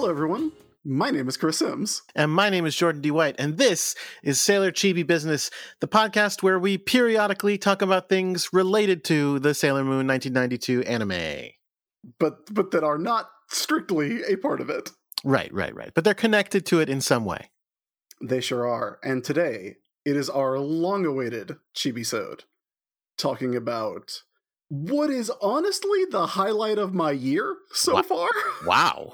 Hello, everyone. My name is Chris Sims. And my name is Jordan D. White, and this is Sailor Chibi Business, the podcast where we periodically talk about things related to the Sailor Moon 1992 anime. But but that are not strictly a part of it. Right, right, right. But they're connected to it in some way. They sure are. And today it is our long-awaited Chibi-sode, talking about what is honestly the highlight of my year so Wow. far. Wow.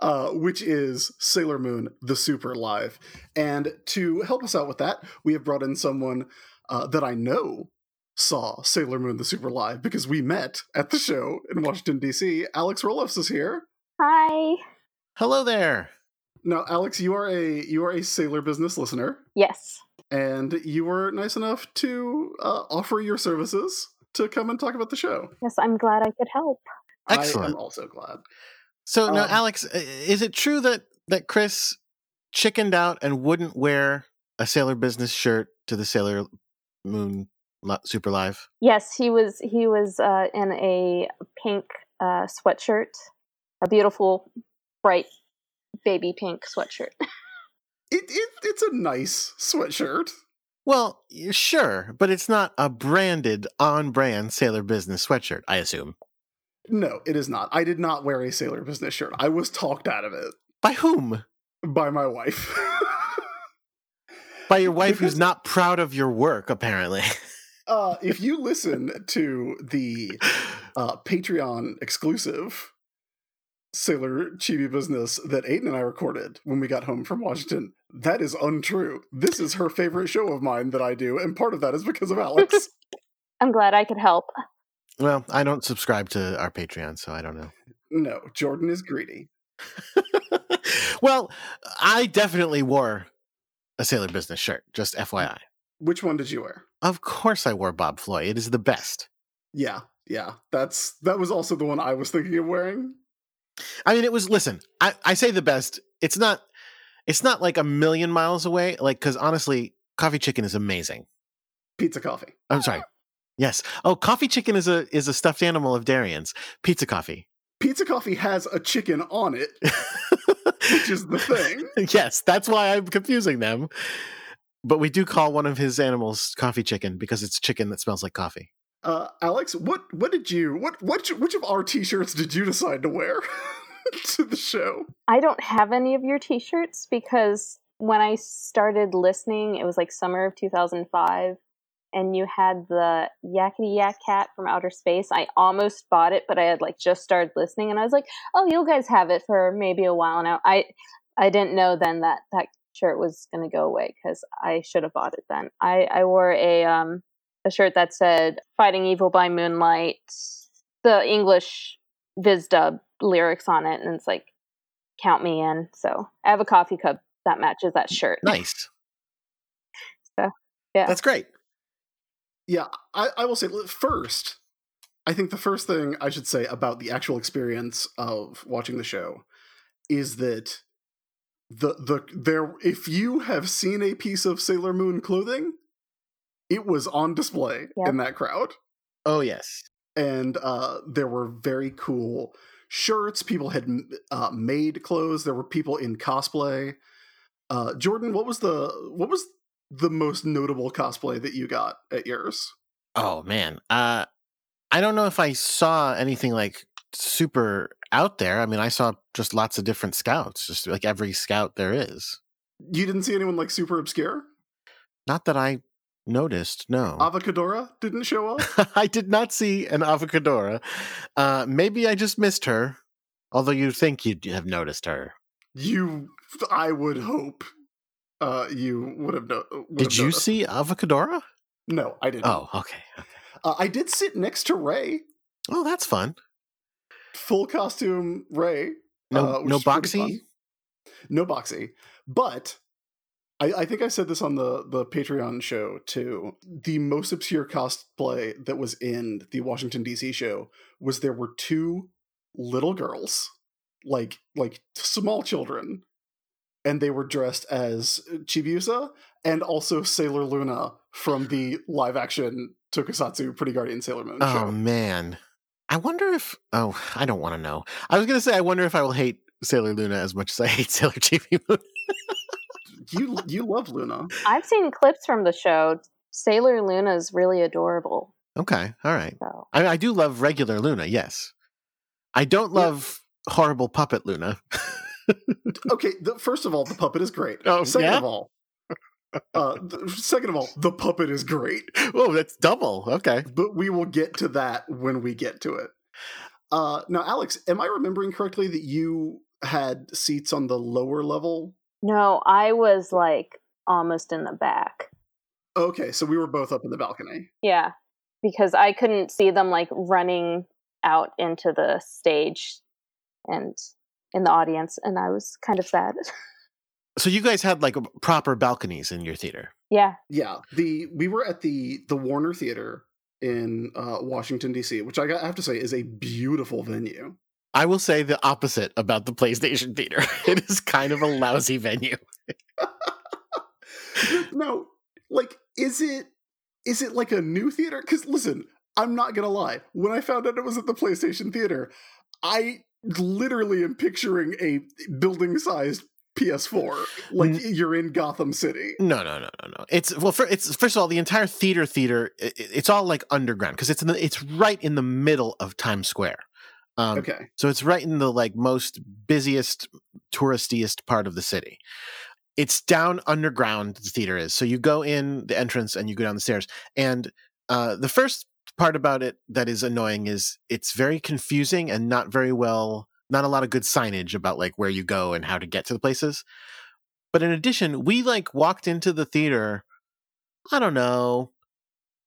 Uh, which is Sailor Moon the Super Live. And to help us out with that, we have brought in someone uh, that I know saw Sailor Moon the Super Live because we met at the show in Washington, D.C. Alex Roloffs is here. Hi. Hello there. Now, Alex, you are a you are a Sailor business listener, Yes. and you were nice enough to uh, offer your services to come and talk about the show. Yes, I'm glad I could help. Excellent. I am also glad. So now, Um, Alex, is it true that that Chris chickened out and wouldn't wear a Sailor Business shirt to the Sailor Moon Super Live? Yes, he was he was uh, in a pink uh, sweatshirt, a beautiful, bright baby pink sweatshirt. It, it it's a nice sweatshirt. Well, sure, but it's not a branded, on-brand Sailor Business sweatshirt. I assume No, it is not. I did not wear a Sailor business shirt. I was talked out of it. by whom? by my wife. By your wife, Because- who's not proud of your work, apparently. uh, if you listen to the uh, Patreon exclusive Sailor Chibi business that Aiden and I recorded when we got home from Washington, that is untrue. This is her favorite show of mine that I do, and part of that is because of Alex. I'm glad I could help. Well, I don't subscribe to our Patreon, so I don't know. no, Jordan is greedy. well, I definitely wore a Sailor Business shirt, just FYI. Which one did you wear? Of course I wore Bob Floy. It is the best. Yeah, yeah. That's that was also the one I was thinking of wearing. I mean, it was listen, I, I say the best. It's not it's not like a million miles away, like because honestly, coffee chicken is amazing. Pizza coffee. I'm sorry. Yes. Oh, coffee chicken is a is a stuffed animal of Darian's. Pizza coffee. Pizza coffee has a chicken on it, which is the thing. yes, that's why I'm confusing them. But we do call one of his animals coffee chicken because it's chicken that smells like coffee. Uh, Alex, what what did you what what which of our t-shirts did you decide to wear to the show? I don't have any of your T-shirts because when I started listening, it was like summer of 2005, and you had the Yakety Yak Cat from Outer Space. I almost bought it, but I had like just started listening, and I was like, "Oh, you guys have it for maybe a while now." I I didn't know then that that shirt was going to go away because I should have bought it then. I I wore a um a shirt that said "Fighting Evil by Moonlight," the English Viz dub lyrics on it, and it's like count me in. So I have a coffee cup that matches that shirt. Nice. So yeah. That's great. Yeah, I, I will say first. I think the first thing I should say about the actual experience of watching the show is that the the there if you have seen a piece of Sailor Moon clothing, it was on display Yep. in that crowd. Oh yes. and uh, there were very cool shirts. People had uh, made clothes. There were people in cosplay. Uh, Jordan, what was the what was the most notable cosplay that you got at yours? Oh man. Uh I don't know if I saw anything like super out there. I mean, I saw just lots of different scouts, just like every scout there is. You didn't see anyone like super obscure. Not that I noticed, no. Avocadora didn't show up. I did not see an avocadora. Uh maybe I just missed her. Although you think you'd have noticed her. you, I would hope, uh, you would have. No- would Did have you noticed. see avocadora? No, I didn't. Oh, okay. okay. Uh, I did sit next to Ray, Oh, that's fun. full costume Ray. No uh, no boxy? no boxy but I, I think i said this on the the patreon show too the most obscure cosplay that was in the washington dc show was there were two little girls like like small children and they were dressed as chibiusa and also sailor luna from the live action tokusatsu pretty guardian sailor moon Oh show man. I wonder if oh, I don't want to know. I was going to say I wonder if I will hate Sailor Luna as much as I hate Sailor Chibi Moon. you you love Luna. I've seen clips from the show. Sailor Luna is really adorable. Okay, all right. So I, I do love regular Luna. Yes, I don't Yeah. love horrible puppet Luna. Okay, the, first of all, the puppet is great. Oh, second yeah? of all, uh, th- second of all, the puppet is great. oh, that's double. Okay. But we will get to that when we get to it. Uh, now, Alex, am I remembering correctly that you had seats on the lower level? no, I was like almost in the back. Okay, so we were both up in the balcony. Yeah, because I couldn't see them like running out into the stage and in the audience, and I was kind of sad. So you guys had like proper balconies in your theater. yeah, Yeah, the we were at the the Warner Theater in uh, Washington D.C., which I I have to say is a beautiful venue. I will say the opposite about the PlayStation Theater. it is kind of a lousy venue. no, like, is it is it like a new theater? Because listen, I'm not gonna lie. When I found out it was at the PlayStation Theater, I literally am picturing a building sized PS4. Like Mm. you're in Gotham City. No, no, no, no, no. It's well, for, it's first of all the entire theater theater. i- i- it's all like underground because it's in the, it's right in the middle of Times Square. Um, Okay. So it's right in the like most busiest, touristiest part of the city. It's down underground. The theater is. So you go in the entrance and you go down the stairs. And uh, the first part about it that is annoying is it's very confusing and not very well, not a lot of good signage about like where you go and how to get to the places. But in addition, we like walked into the theater. I don't know,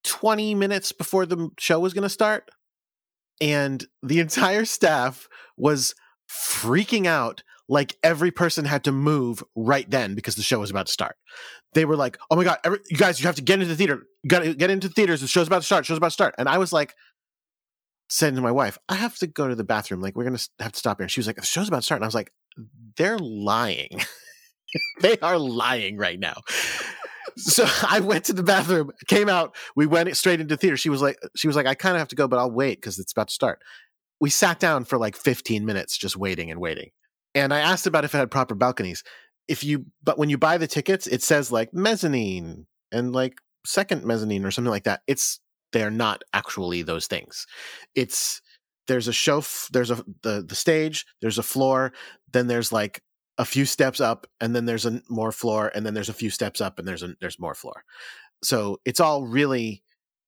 twenty minutes before the show was going to start and the entire staff was freaking out like every person had to move right then because the show was about to start. They were like, "Oh my god, every, you guys, you have to get into the theater. You got to get into the theaters. The show's about to start. Show's about to start." And I was like, saying to my wife, "I have to go to the bathroom. Like, we're gonna have to stop here." And she was like, "The show's about to start." And I was like, "They're lying. they are lying right now." so I went to the bathroom, came out, we went straight into theater. She was like, she was like, I kind of have to go, but I'll wait because it's about to start. We sat down for like 15 minutes just waiting and waiting. And I asked about if it had proper balconies. If you, but when you buy the tickets, it says like mezzanine and like second mezzanine or something like that. It's, they're not actually those things. It's, there's a show, f- there's a, the, the stage, there's a floor, then there's like a few steps up and then there's a more floor and then there's a few steps up and there's a there's more floor so it's all really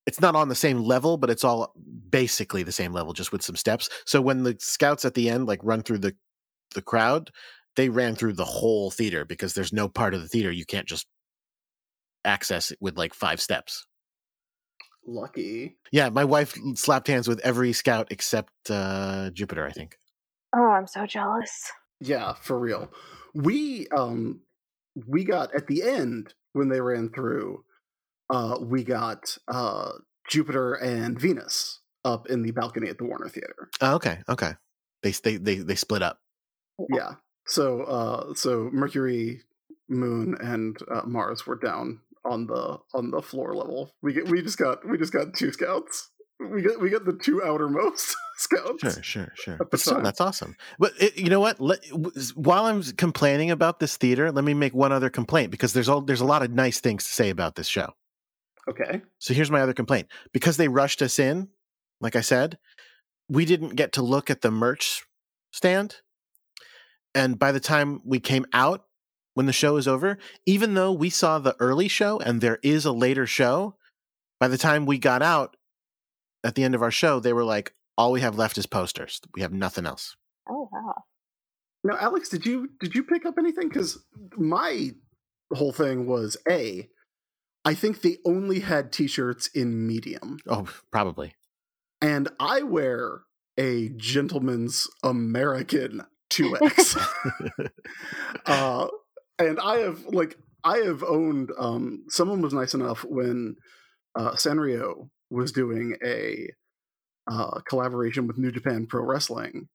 it's not on the same level but it's all basically the same level just with some steps so when the scouts at the end like run through the the crowd they ran through the whole theater because there's no part of the theater you can't just access it with like five steps Lucky. yeah my wife slapped hands with every scout except uh jupiter i think Oh, I'm so jealous. Yeah, for real. We um we got at the end when they ran through, uh we got uh Jupiter and Venus up in the balcony at the Warner Theater. oh, okay okay they they they, they split up Yeah. So uh so Mercury, Moon and uh, Mars were down on the on the floor level. We get we just got we just got two scouts. We got we got the two outermost scouts. Sure, sure, sure. But still, time. that's awesome. But it, you know what? Let, while I'm complaining about this theater, let me make one other complaint because there's all there's a lot of nice things to say about this show. Okay. So here's my other complaint: because they rushed us in, like I said, we didn't get to look at the merch stand, and by the time we came out when the show is over, even though we saw the early show and there is a later show, by the time we got out at the end of our show, they were like, "All we have left is posters. We have nothing else." Oh wow. Now, Alex, did you did you pick up anything? Because my whole thing was a. I think they only had T-shirts in medium, Oh, probably. and I wear a gentleman's American two X. uh, and I have like I have owned. Um, someone was nice enough when uh, Sanrio was doing a uh, collaboration with New Japan Pro Wrestling,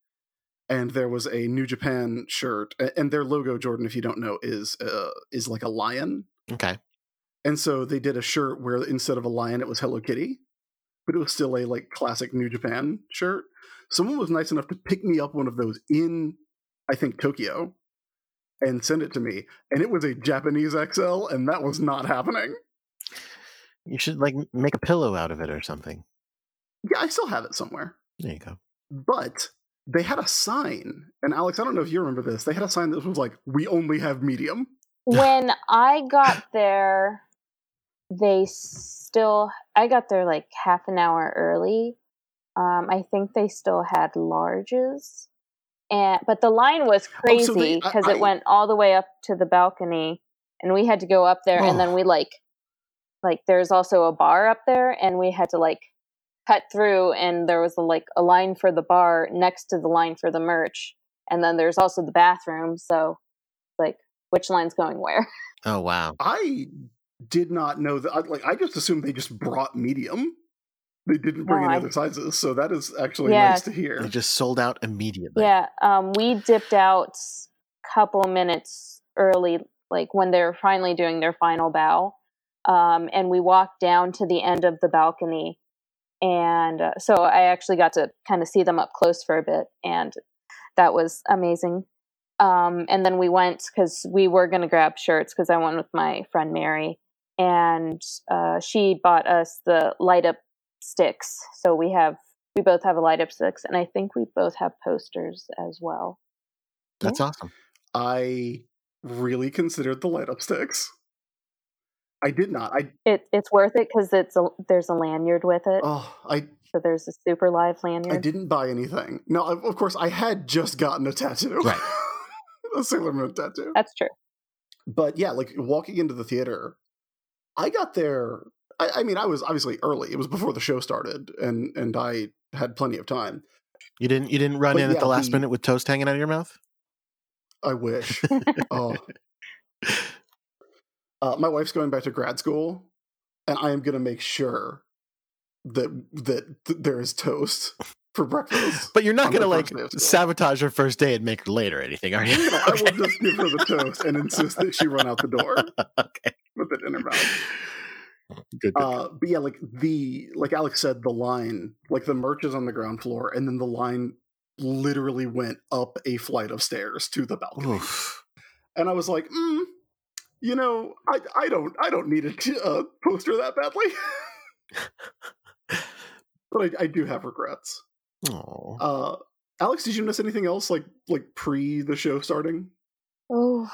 and there was a New Japan shirt, and their logo, Jordan, if you don't know, is uh, is like a lion, Okay. and so they did a shirt where instead of a lion, it was Hello Kitty, but it was still a like classic New Japan shirt. Someone was nice enough to pick me up one of those in I think Tokyo, and send it to me. And it was a Japanese XL, and that was not happening. You should like make a pillow out of it or something. Yeah, I still have it somewhere. There you go. But they had a sign, and Alex, I don't know if you remember this. They had a sign that was like, "We only have medium." when I got there, they still. I got there like half an hour early. Um, I think they still had larges, and but the line was Oh, so they- crazy I- because I- it went all the way up to the balcony, and we had to go up there, and then Oh. we like, like there's also a bar up there, and we had to like cut through, and there was a, like a line for the bar next to the line for the merch, and then there's also the bathroom. So, like, which line's going where? Oh wow. I did not know that. Like, I just assumed they just brought medium. They didn't bring No, any I- other sizes, so that is actually Yeah. nice to hear. They just sold out immediately. Yeah, um, we dipped out a couple minutes early, like when they were finally doing their final bow, um, and we walked down to the end of the balcony, and uh, so I actually got to kind of see them up close for a bit, and that was amazing. Um, and then we went because we were going to grab shirts because I went with my friend Mary, and uh, she bought us the light up sticks. So we have we both have a light up sticks, and I think we both have posters as well. That's awesome. I really considered the light up sticks. I did not. I It it's worth it because it's a there's a lanyard with it. oh, I So there's a super live lanyard. I didn't buy anything. No, of of course I had just gotten a tattoo, Right. a Sailor Moon tattoo. That's true. But yeah, like walking into the theater, I got there. I, I mean, I was obviously early. It was before the show started, and and I had plenty of time. You didn't you didn't run But in at the last the- minute with toast hanging out of your mouth? I wish. oh, uh, my wife's going back to grad school, and I am going to make sure that that th- there is toast for breakfast. But you're not like day of school. sabotage her first day and make her late or anything, are you? No, I will just give her the toast and insist that she run out the door okay. with it in her mouth. Good. good. Uh, but yeah, like the like Alex said, the line, like the merch is on the ground floor, and then the line literally went up a flight of stairs to the balcony. Oof. And I was like, mm, you know, I I don't I don't need a t- uh, poster that badly. but I, I do have regrets. Aw. Uh, Alex, did you miss anything else like like pre the show starting? Oh,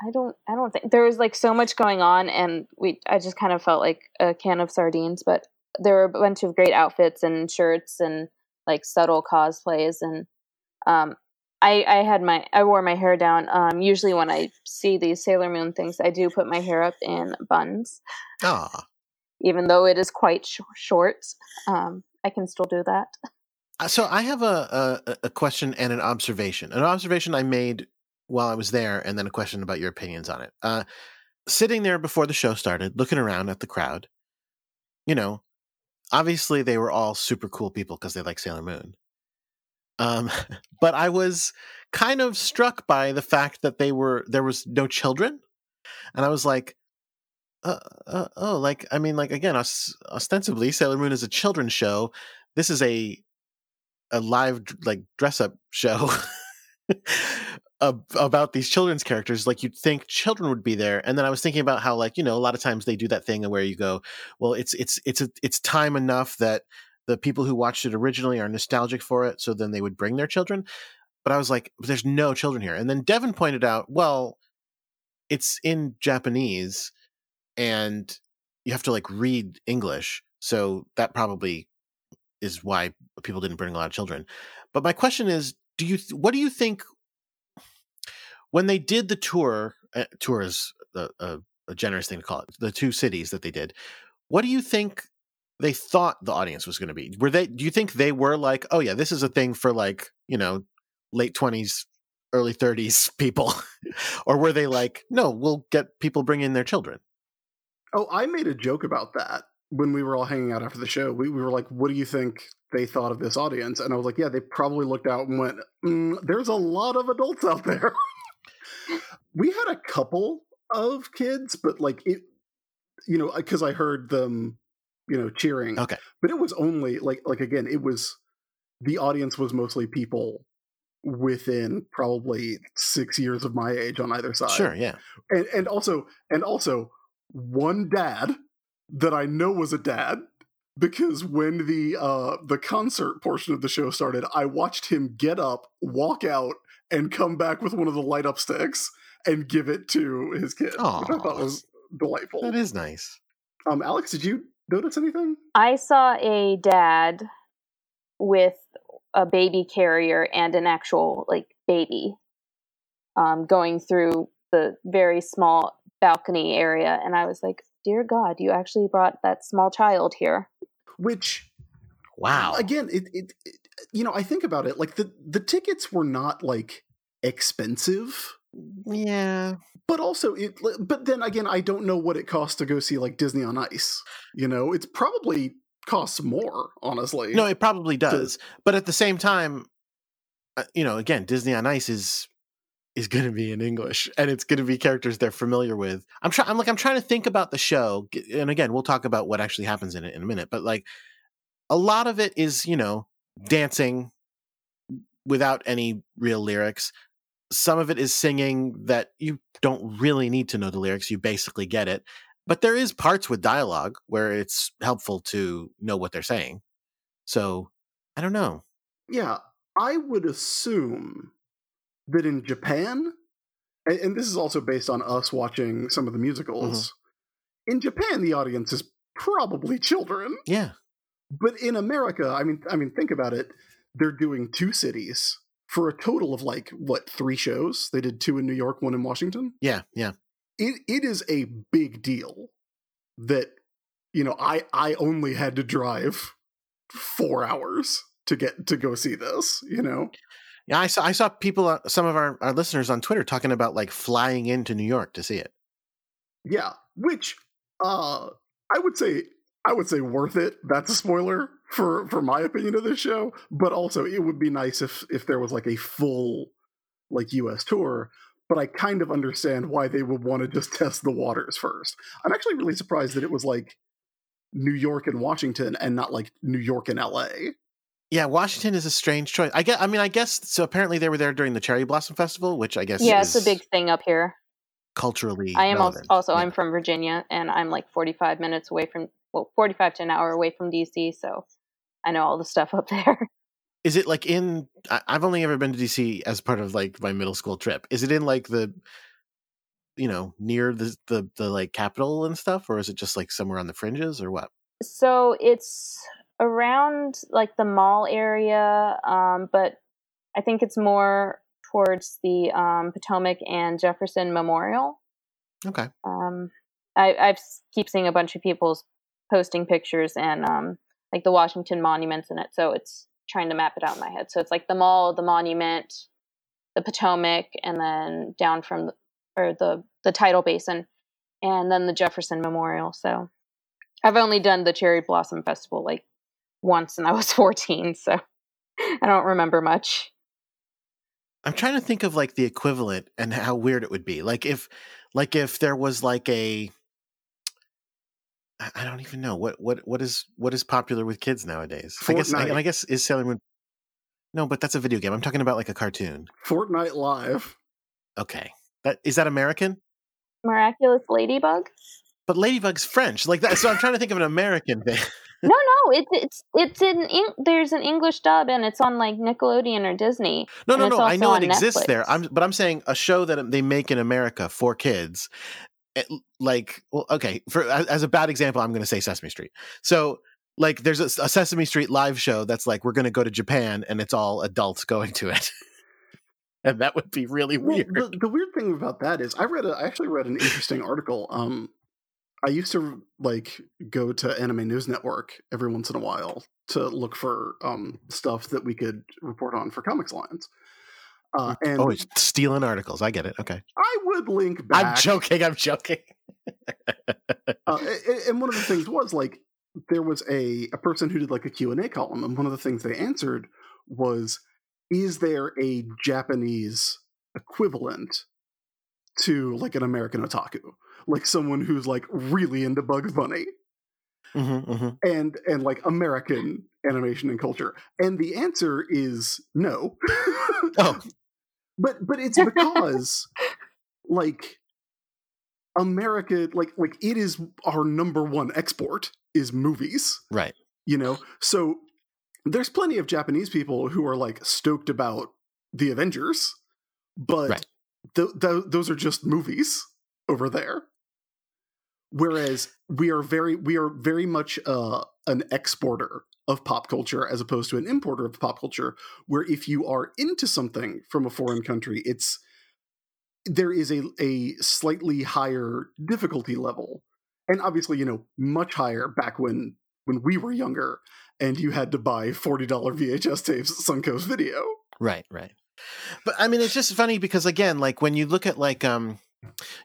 I don't. I don't think there was like so much going on, and we. I just kind of felt like a can of sardines. But there were a bunch of great outfits and shirts and like subtle cosplays, and um, I I had my I wore my hair down. Um, usually when I see these Sailor Moon things, I do put my hair up in buns, Ah. even though it is quite sh- short. Um, I can still do that. Uh, So I have a, a a question and an observation. An observation I made while I was there, and then a question about your opinions on it. Uh, sitting there before the show started, looking around at the crowd, you know, obviously they were all super cool people because they like Sailor Moon. Um, but I was kind of struck by the fact that they were there was no children, and I was like, uh, uh, oh, like I mean, like again, os- ostensibly Sailor Moon is a children's show. This is a a live like dress up show ab- about these children's characters like you'd think children would be there and then i was thinking about how like you know a lot of times they do that thing where you go well it's it's it's a, it's time enough that the people who watched it originally are nostalgic for it so then they would bring their children but i was like there's no children here and then devin pointed out well it's in japanese and you have to like read english so that probably is why people didn't bring a lot of children. But my question is, do you th- what do you think when they did the tour? Uh, tour is a, a, a generous thing to call it. The two cities that they did. What do you think they thought the audience was going to be? Were they? Do you think they were like, oh yeah, this is a thing for like you know late twenties, early thirties people, or were they like, no, we'll get people bring in their children? Oh, I made a joke about that when we were all hanging out after the show. We, we were like, "What do you think they thought of this audience?" And I was like, "Yeah, they probably looked out and went, mm, there's a lot of adults out there." we had a couple of kids, but like it, you know, because I heard them, you know, cheering. Okay. but it was only like like again, it was the audience was mostly people, within probably six years of my age on either side. Sure, yeah. and and also and also one dad that I know was a dad because when the uh the concert portion of the show started, I watched him get up, walk out, and come back with one of the light up sticks and give it to his kid, which I thought was delightful. That is nice. Um, Alex, did you notice anything? I saw a dad with a baby carrier and an actual like baby um, going through the very small balcony area, and I was like, "Dear God, you actually brought that small child here." Which Wow. again, it, it, it you know I think about it like the the tickets were not like expensive. yeah. but also it but then again i don't know what it costs to go see like disney on ice you know it's probably costs more honestly No, it probably does. But at the same time, uh, you know, again, Disney on Ice is is going to be in English, and it's going to be characters they're familiar with. I'm trying. I'm like, I'm trying to think about the show, and again, we'll talk about what actually happens in it in a minute. But like, a lot of it is, you know, dancing without any real lyrics. Some of it is singing that you don't really need to know the lyrics; you basically get it. But there is parts with dialogue where it's helpful to know what they're saying. So I don't know. yeah i would assume that in japan and, this is also based on us watching some of the mm-hmm. musicals in japan the audience is probably children Yeah. But in america i mean i mean think about it they're doing two cities for a total of like what three shows they did two in new york one in washington Yeah. Yeah. it it is a big deal that you know I I only had to drive four hours to get to go see this. You know, Yeah. I saw I saw people uh, some of our, our listeners on Twitter talking about like flying into New York to see it. yeah. Which uh I would say I would say worth it. That's a spoiler for for my opinion of this show. But also, it would be nice if if there was like a full like U.S. tour. But I kind of understand why they would want to just test the waters first. I'm actually really surprised that it was like New York and Washington and not like New York and L.A. Yeah, Washington is a strange choice. I guess I mean I guess so apparently they were there during the Cherry Blossom Festival, which I guess yeah, is it's a big thing up here. culturally I am also, relevant. also Yeah. I'm from Virginia, and I'm like 45 minutes away from well, 45 to an hour away from DC, so I know all the stuff up there. Is it like in I, I've only ever been to DC as part of like my middle school trip. Is it in like the you know, near the the the like capital and stuff or is it just like somewhere on the fringes or what? so it's around like the mall area, um, but I think it's more towards the um, Potomac and Jefferson Memorial. Okay. Um, I I've keep seeing a bunch of people posting pictures and um, like the Washington monuments in it. So it's trying to map it out in my head. So it's like the mall, the monument, the Potomac, and then down from the, or the the tidal basin, and then the Jefferson Memorial. So I've only done the Cherry Blossom Festival like once, and I was 14, so I don't remember much. I'm trying to think of like the equivalent and how weird it would be. Like if like if there was like a I I don't even know what what what is what is popular with kids nowadays. I guess I, and I guess is Sailor Moon. No, but that's a video game. I'm talking about like a cartoon. Fortnite Live. Okay, that is that American. Miraculous Ladybug? But Ladybug's French. Like that. So I'm trying to think of an American thing. No, no, it's it's it's in there's an English dub and it's on like Nickelodeon or Disney. No, no, no. I know it exists there. I'm, but I'm saying a show that um, they make in America for kids. It- like, well, okay. For as a bad example, I'm going to say Sesame Street. So, like, there's a, a Sesame Street live show that's like we're going to go to Japan, and it's all adults going to it, and that would be really Well, weird. the, the weird thing about that is I read a, I actually read an interesting article. Um, I used to like go to Anime News Network every once in a while to look for um stuff that we could report on for ComicsAlliance. Uh, and oh, it's stealing articles. I get it. Okay, I would link back. I'm joking. I'm joking. uh, and one of the things was like there was a, a person who did like a q&a column and one of the things they answered was is there a japanese equivalent to like an american otaku like someone who's like really into bugs bunny hmm hmm and and like american animation and culture? And the answer is no. Oh, but but it's because like America like like it is our number one export is movies, right. you know. So there's plenty of Japanese people who are like stoked about the Avengers, but Right. th- th- those are just movies over there. Whereas we are very we are very much uh, an exporter of pop culture as opposed to an importer of pop culture. Where if you are into something from a foreign country, it's there is a a slightly higher difficulty level, and obviously you know much higher back when when we were younger and you had to buy forty dollar VHS tapes Suncoast Video. Right, right. But I mean, it's just funny because again, like when you look at like um,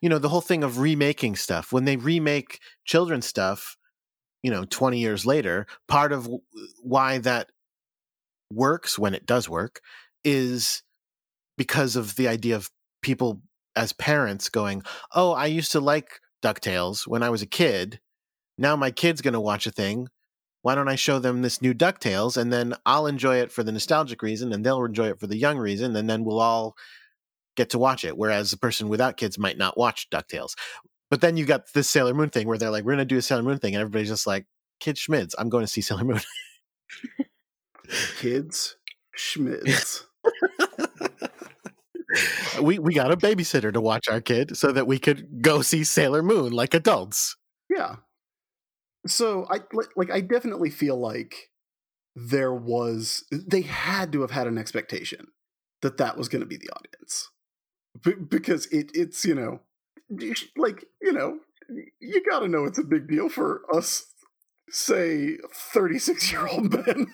you know, the whole thing of remaking stuff. When they remake children's stuff, you know, twenty years later, part of why that works when it does work is because of the idea of people as parents going, "Oh, I used to like Ducktales when I was a kid. Now my kid's going to watch a thing why don't I show them this new DuckTales and then I'll enjoy it for the nostalgic reason and they'll enjoy it for the young reason and then we'll all get to watch it. Whereas a person without kids might not watch DuckTales. But then you got this Sailor Moon thing where they're like, we're going to do a Sailor Moon thing. And everybody's just like, kid schmids, I'm going to see Sailor Moon. Kids, schmids. we, we got a babysitter to watch our kid so that we could go see Sailor Moon like adults. Yeah. So I like I definitely feel like there was they had to have had an expectation that that was going to be the audience B- because it it's you know like you know you got to know it's a big deal for us say 36 year old men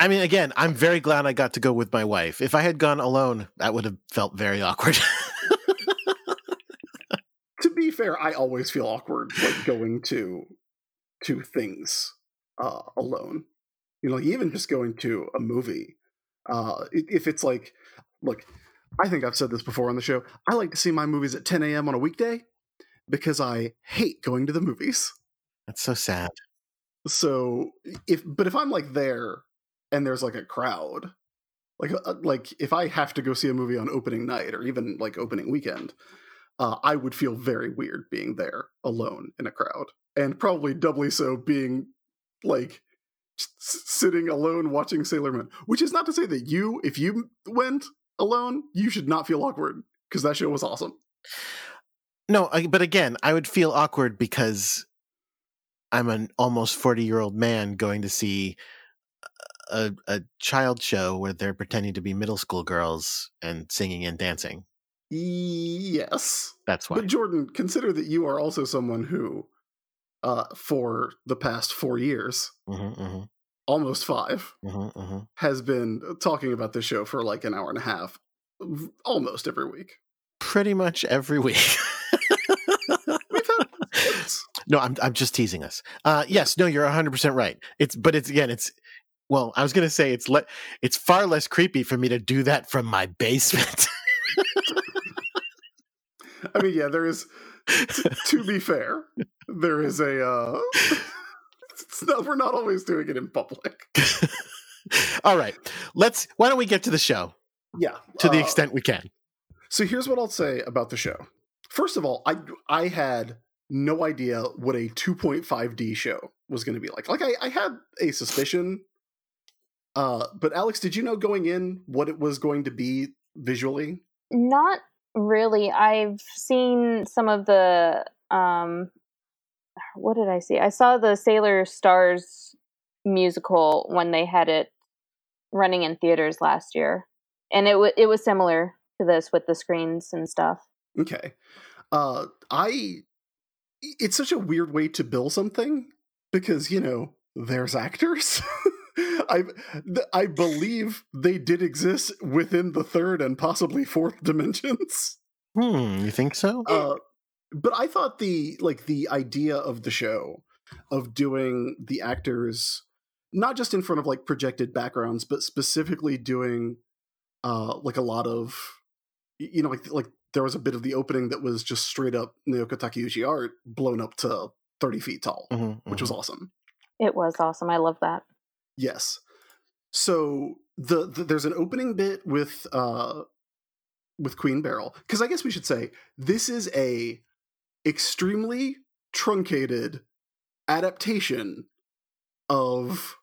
I mean, again, I'm very glad I got to go with my wife. If I had gone alone, that would have felt very awkward. to be fair i always feel awkward like going to to things uh alone you know like even just going to a movie uh if it's like look i think i've said this before on the show i like to see my movies at 10 a.m on a weekday because i hate going to the movies That's so sad. so if but if i'm like there and there's like a crowd like uh, like if i have to go see a movie on opening night or even like opening weekend uh, i would feel very weird being there alone in a crowd and probably doubly so being like sitting alone watching sailor moon which is not to say that you if you went alone you should not feel awkward because that show was awesome No, I, but again, I would feel awkward because I'm an almost 40 year old man going to see a, a child show where they're pretending to be middle school girls and singing and dancing. yes That's why. But Jordan, consider that you are also someone who, uh, for the past four years, hmm hmm almost five, hmm hmm has been talking about this show for like an hour and a half, almost every week. Pretty much every week. We've had it's- no, I'm I'm just teasing us. Uh, yes, no, you're 100 percent right. It's but it's again, it's well, I was gonna say it's le- it's far less creepy for me to do that from my basement. I mean, yeah, there is. t- to be fair, there is a. Uh, it's not, we're not always doing it in public. All right, let's. Why don't we get to the show Yeah, to the uh, extent we can? So here's what I'll say about the show. First of all, I I had no idea what a 2.5D show was going to be like. Like I, I had a suspicion, uh, but Alex, did you know going in what it was going to be visually? Not really. I've seen some of the um what did I see? I saw the Sailor Stars musical when they had it running in theaters last year. And it wa it was similar to this with the screens and stuff. Okay, uh, I. It's such a weird way to bill something because you know there's actors. I th- I believe they did exist within the third and possibly fourth dimensions. Hmm, you think so? Uh, but I thought the like the idea of the show of doing the actors not just in front of like projected backgrounds, but specifically doing uh like a lot of you know like like there was a bit of the opening that was just straight up Naoko Takeuchi art blown up to thirty feet tall, Mhm, which mhm. was awesome. It was awesome. I love that. Yes. So the, the there's an opening bit with uh with Queen Beryl because I guess we should say this is a extremely truncated adaptation of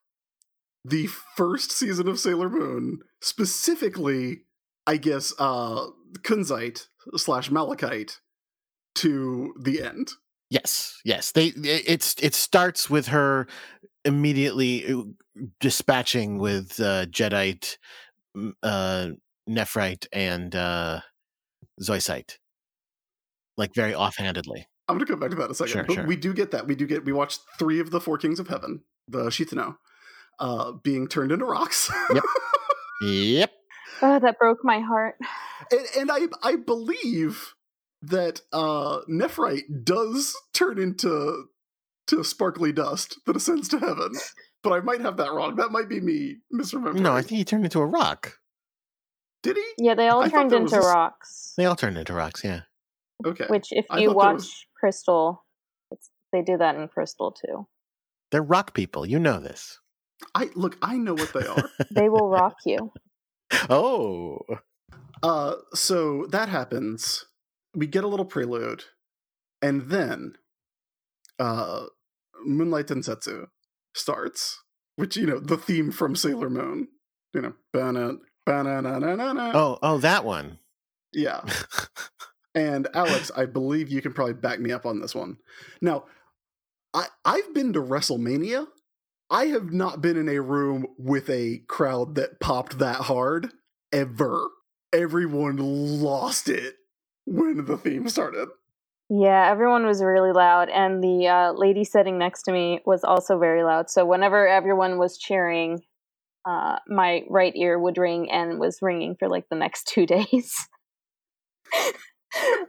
the first season of Sailor Moon, specifically, I guess, uh Kunzite slash Malachite to the end. Yes, yes. They it's it starts with her immediately uh, dispatching with uh, Jadeite, uh, Nephrite, and uh, Zoisite, like very offhandedly. I'm gonna come back to that in a second, Sure, but sure. we do get that. We do get. We watched three of the four kings of heaven, the Shitennou, uh, being turned into rocks. Yep. Yep. Oh, that broke my heart. and, and I I believe that uh Nephrite does turn into to sparkly dust that ascends to heaven. But I might have that wrong. That might be me misremembering. No, I think he turned into a rock. did he? Yeah, they all I turned into a s- rocks. They all turned into rocks. Yeah. Okay. Which, if I you watch was- Crystal, it's, they do that in Crystal too. They're rock people. You know this. I look. I know what they are. They will rock you. Oh. uh, so that happens. We get a little prelude, and then, uh, Moonlight Densetsu starts, which you know the theme from Sailor Moon. You know, bana bana na na na na. Oh, oh, that one. Yeah. And Alex, I believe you can probably back me up on this one. Now, I I've been to WrestleMania. I have not been in a room with a crowd that popped that hard ever. Everyone lost it when the theme started. Yeah, everyone was really loud, and the uh, lady sitting next to me was also very loud. So whenever everyone was cheering, uh, my right ear would ring and was ringing for like the next two days.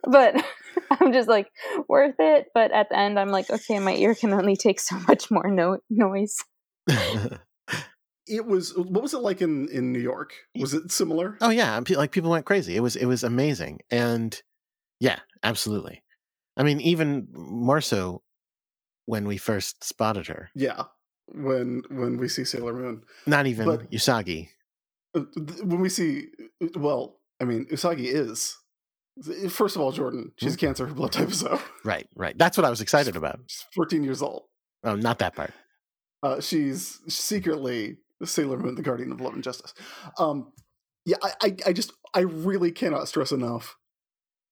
But I'm just like worth it. But at the end, I'm like, okay, my ear can only take so much more no- noise. It was what was it like in in New York? Was it similar? oh yeah, like people went crazy. It was it was amazing, and yeah, absolutely. I mean, even more so when we first spotted her. Yeah. When when we see Sailor Moon. Not even But- Usagi. Uh, when we see well, I mean, Usagi is first of all, Jordan, she's cancer, her blood type is O. Right, right. That's what I was excited about. She's 14 years old. Oh, not that part. Uh, she's secretly Sailor Moon, the guardian of love and justice. Um, yeah, I, I, I just, I really cannot stress enough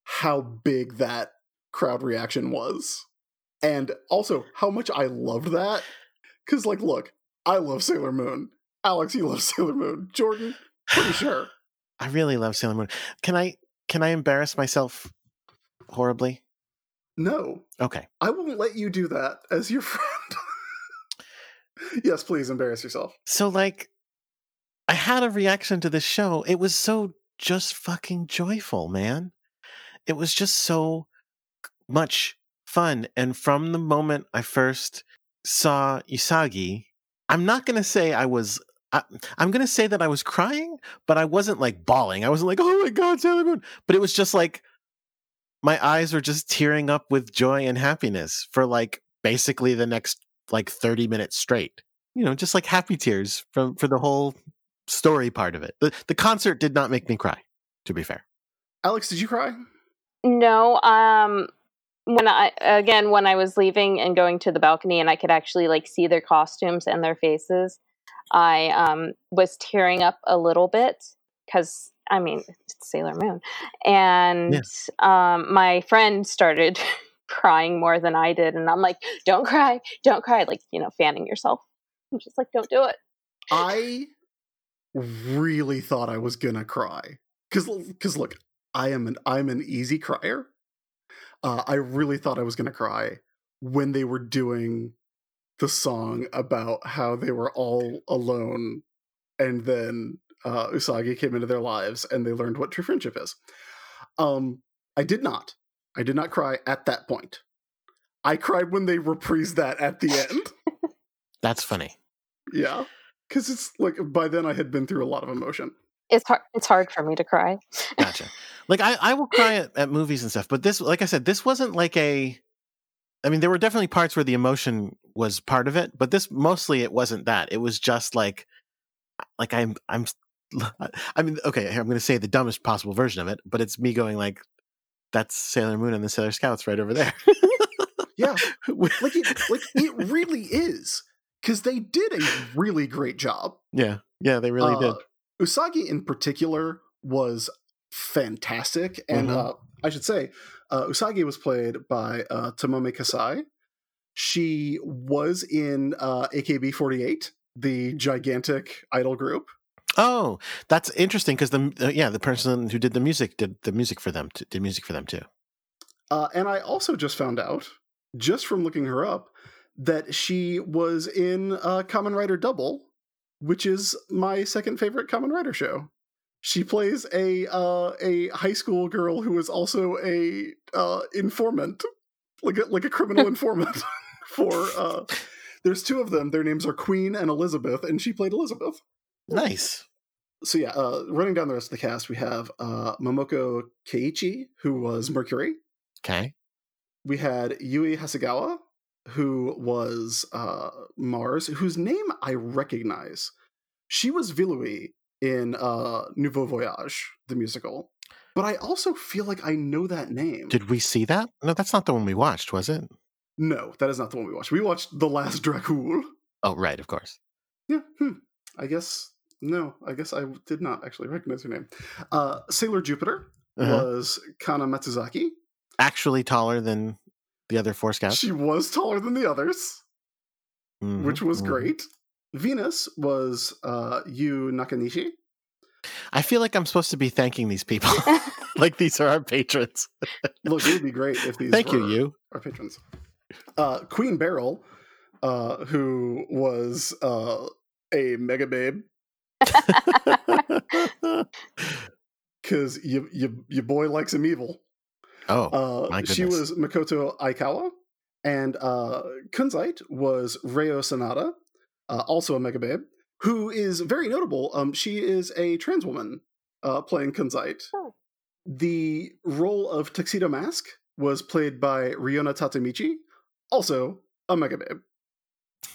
how big that crowd reaction was, and also how much I loved that. Because, like, look, I love Sailor Moon. Alex, you love Sailor Moon. Jordan, pretty sure. I really love Sailor Moon. Can I can I embarrass myself horribly? No, Okay. I won't let you do that as your friend. yes, please embarrass yourself. So like I had a reaction to this show. It was so just fucking joyful, man. It was just so much fun. And from the moment I first saw Usagi, I'm not going to say I was I, I'm going to say that I was crying, but I wasn't like bawling. I wasn't like, "Oh my god, Sailor Moon." But it was just like my eyes were just tearing up with joy and happiness for like basically the next like 30 minutes straight. You know, just like happy tears from for the whole story part of it. The the concert did not make me cry, to be fair. Alex, did you cry? No, um when I again when I was leaving and going to the balcony and I could actually like see their costumes and their faces, I um was tearing up a little bit cuz I mean, it's Sailor Moon. And um my friend started crying more than I did and I'm like, "Don't cry. Don't cry." Like, you know, fanning yourself. I'm just like, "Don't do it." I really thought I was gonna cry because because look, I am an I'm an easy crier. Uh, I really thought I was gonna cry when they were doing the song about how they were all alone, and then uh, Usagi came into their lives and they learned what true friendship is. Um, I did not. I did not cry at that point. I cried when they reprised that at the end. That's funny. Yeah. Because it's like by then I had been through a lot of emotion. It's hard it's hard for me to cry. Gotcha. like I, I will cry at, at movies and stuff, but this, like I said, this wasn't like a. I mean, there were definitely parts where the emotion was part of it, but this mostly it wasn't that. It was just like like I'm I'm I mean, okay, I'm going to say the dumbest possible version of it, but it's me going like, "That's Sailor Moon and the Sailor Scouts right over there." yeah, like it, like it really is because they did a really great job. Yeah, yeah, they really uh, did. Usagi in particular was fantastic, and mm-hmm. uh, I should say, uh, Usagi was played by uh, Tomomi Kasai. She was in uh, AKB48, the gigantic idol group. Oh, that's interesting because the uh, yeah the person who did the music did the music for them t- did music for them too. Uh, and I also just found out, just from looking her up, that she was in uh, Kamen Rider Double, which is my second favorite Kamen Rider show. She plays a uh, a high school girl who is also a uh, informant, like a, like a criminal informant for. Uh, there's two of them. Their names are Queen and Elizabeth, and she played Elizabeth. Nice. So yeah, uh, running down the rest of the cast, we have uh, Momoko Keiichi, who was Mercury. Okay. We had Yui Hasegawa, who was uh, Mars, whose name I recognize. She was Vilui in uh, Nouveau Voyage, the musical. But I also feel like I know that name. Did we see that? No, that's not the one we watched, was it? No, that is not the one we watched. We watched The Last Dracul. Oh, right, of course. Yeah, hmm. I guess no, I guess I did not actually recognize her name. Uh, Sailor Jupiter uh-huh. was Kana Matsuzaki. Actually taller than the other four scouts. She was taller than the others, mm-hmm, which was mm-hmm. great. Venus was uh, Yu Nakanishi. I feel like I'm supposed to be thanking these people. like these are our patrons. Look, it would be great if these Thank you, you. Our patrons. Uh, Queen Beryl, uh, who was uh, a mega babe because you, you, your boy likes him evil. Oh, uh, she was Makoto Aikawa, and uh, Kunzite was Reo Sanada, uh, also a mega babe, who is very notable. Um, she is a trans woman uh, playing Kunzite. Oh. The role of Tuxedo Mask was played by Riona Tatemichi, also a mega babe.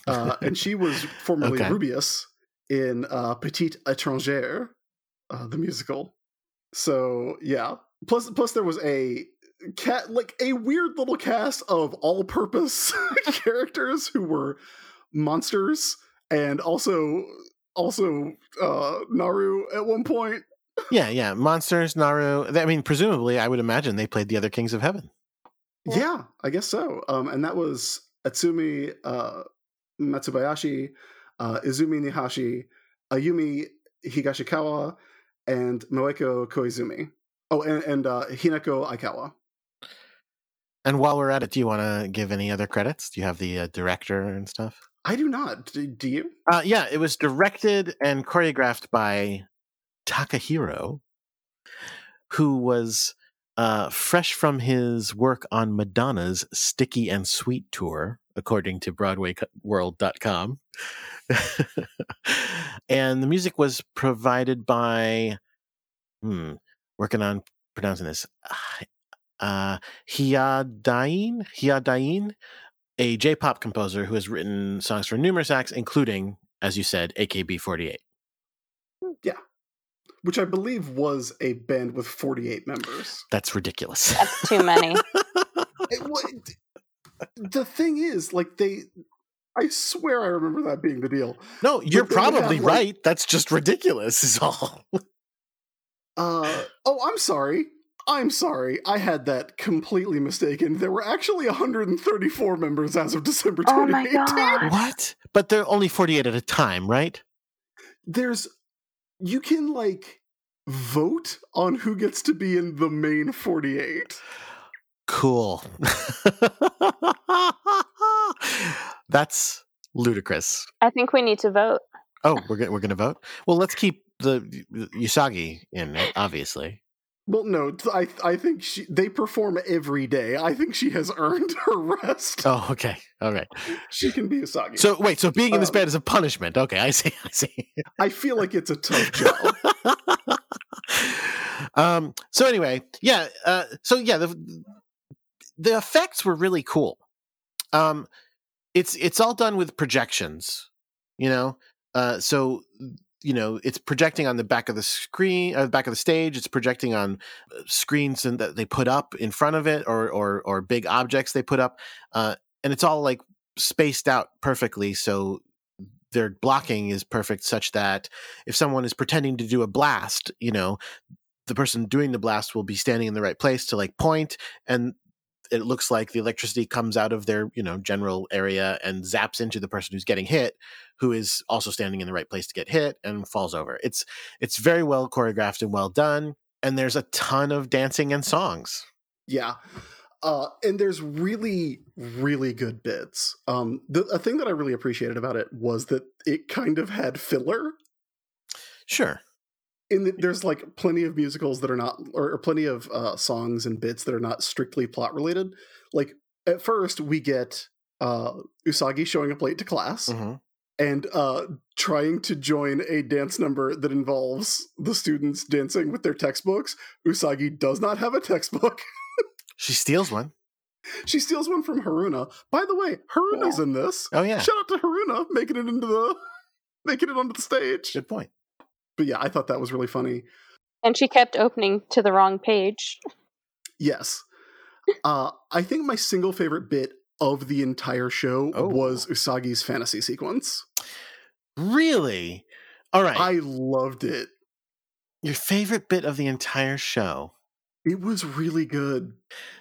Uh, and she was formerly okay. Rubius in uh, Petite Étrangère, uh, the musical. So yeah. Plus, plus there was a cat like a weird little cast of all-purpose characters who were monsters and also also uh Naru at one point. yeah, yeah, monsters, Naru. I mean, presumably, I would imagine they played the other kings of heaven. Yeah, I guess so. Um, and that was Atsumi uh, Matsubayashi, uh, Izumi Nihashi, Ayumi Higashikawa, and Moeko Koizumi. Oh, and, and uh, Hinako Aikawa. And while we're at it, do you want to give any other credits? Do you have the uh, director and stuff? I do not. Do, do you? Uh, yeah, it was directed and choreographed by Takahiro, who was uh, fresh from his work on Madonna's Sticky and Sweet tour, according to BroadwayWorld.com. and the music was provided by, hmm, working on pronouncing this, uh, Hyadain, Hyadain, a J-pop composer who has written songs for numerous acts, including, as you said, AKB48. Yeah, which I believe was a band with 48 members. That's ridiculous. That's too many. it, the thing is, like they, I swear I remember that being the deal. No, you're probably have, right. Like, That's just ridiculous. Is all. uh oh, I'm sorry. I'm sorry, I had that completely mistaken. There were actually 134 members as of December 2018. Oh my God. What? But they're only 48 at a time, right? There's you can like vote on who gets to be in the main 48. Cool. That's ludicrous. I think we need to vote. Oh, we're gonna, we're going to vote. Well, let's keep the Usagi in it, obviously. Well, no, I I think she they perform every day. I think she has earned her rest. Oh, okay, all right. She can be Usagi. So wait, so being in this um, band is a punishment? Okay, I see. I see. I feel like it's a tough job. um. So anyway, yeah. Uh. So yeah, the the effects were really cool. Um. it's it's all done with projections, you know. Uh, so you know it's projecting on the back of the screen, uh, back of the stage. It's projecting on uh, screens and that they put up in front of it, or or or big objects they put up, uh, and it's all like spaced out perfectly. So their blocking is perfect, such that if someone is pretending to do a blast, you know, the person doing the blast will be standing in the right place to like point and it looks like the electricity comes out of their you know general area and zaps into the person who's getting hit who is also standing in the right place to get hit and falls over. It's it's very well choreographed and well done and there's a ton of dancing and songs. Yeah. Uh, and there's really really good bits. Um the a thing that i really appreciated about it was that it kind of had filler. Sure in the, there's like plenty of musicals that are not or, or plenty of uh, songs and bits that are not strictly plot related. Like at first we get uh usagi showing up late to class mm-hmm. and uh trying to join a dance number that involves the students dancing with their textbooks. Usagi does not have a textbook. She steals one. She steals one from haruna. By the way haruna's Yeah. in this. Oh yeah. Shout out to haruna making it into the making it onto the stage. Good point but yeah i thought that was really funny And she kept opening to the wrong page. Yes. Uh, I think my single favorite bit of the entire show Oh. was Usagi's fantasy sequence. really all right I loved it. your favorite bit of the entire show It was really good.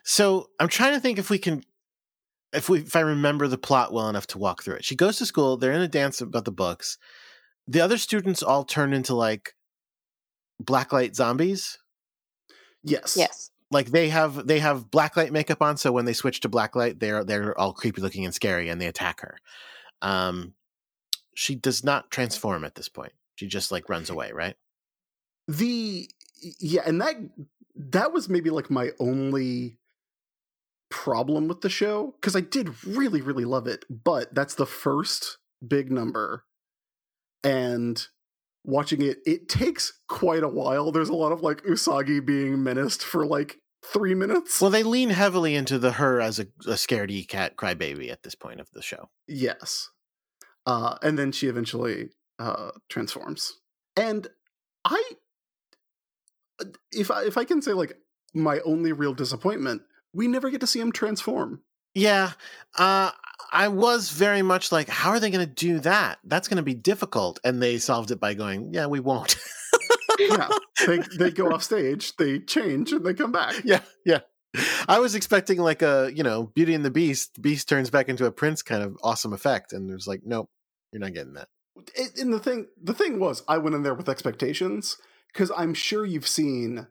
So I'm trying to think if we can, if we, if I remember the plot well enough to walk through it. She goes to school. They're in a dance about the books. The other students all turn into like blacklight zombies. Yes. Yes. Like they have they have blacklight makeup on, so when they switch to blacklight, they're they're all creepy looking and scary, and they attack her. Um, she does not transform at this point. She just like runs away, right? The yeah, and that that was maybe like my only problem with the show because I did really really love it, but that's the first big number, and watching it, it takes quite a while. There's a lot of like Usagi being menaced for like three minutes. Well, they lean heavily into the her as a, a scaredy cat crybaby at this point of the show. Yes. Uh, and then she eventually uh, transforms. And I, if I if I can say like my only real disappointment, we never get to see him transform. Yeah, uh, I was very much like, how are they going to do that? That's going to be difficult. And they solved it by going, yeah, we won't. Yeah, they they go off stage, they change, and they come back. yeah, yeah. I was expecting like a, you know, Beauty and the Beast, Beast turns back into a prince kind of awesome effect. And it was like, nope, you're not getting that. It, and the thing the thing was, I went in there with expectations because I'm sure you've seen.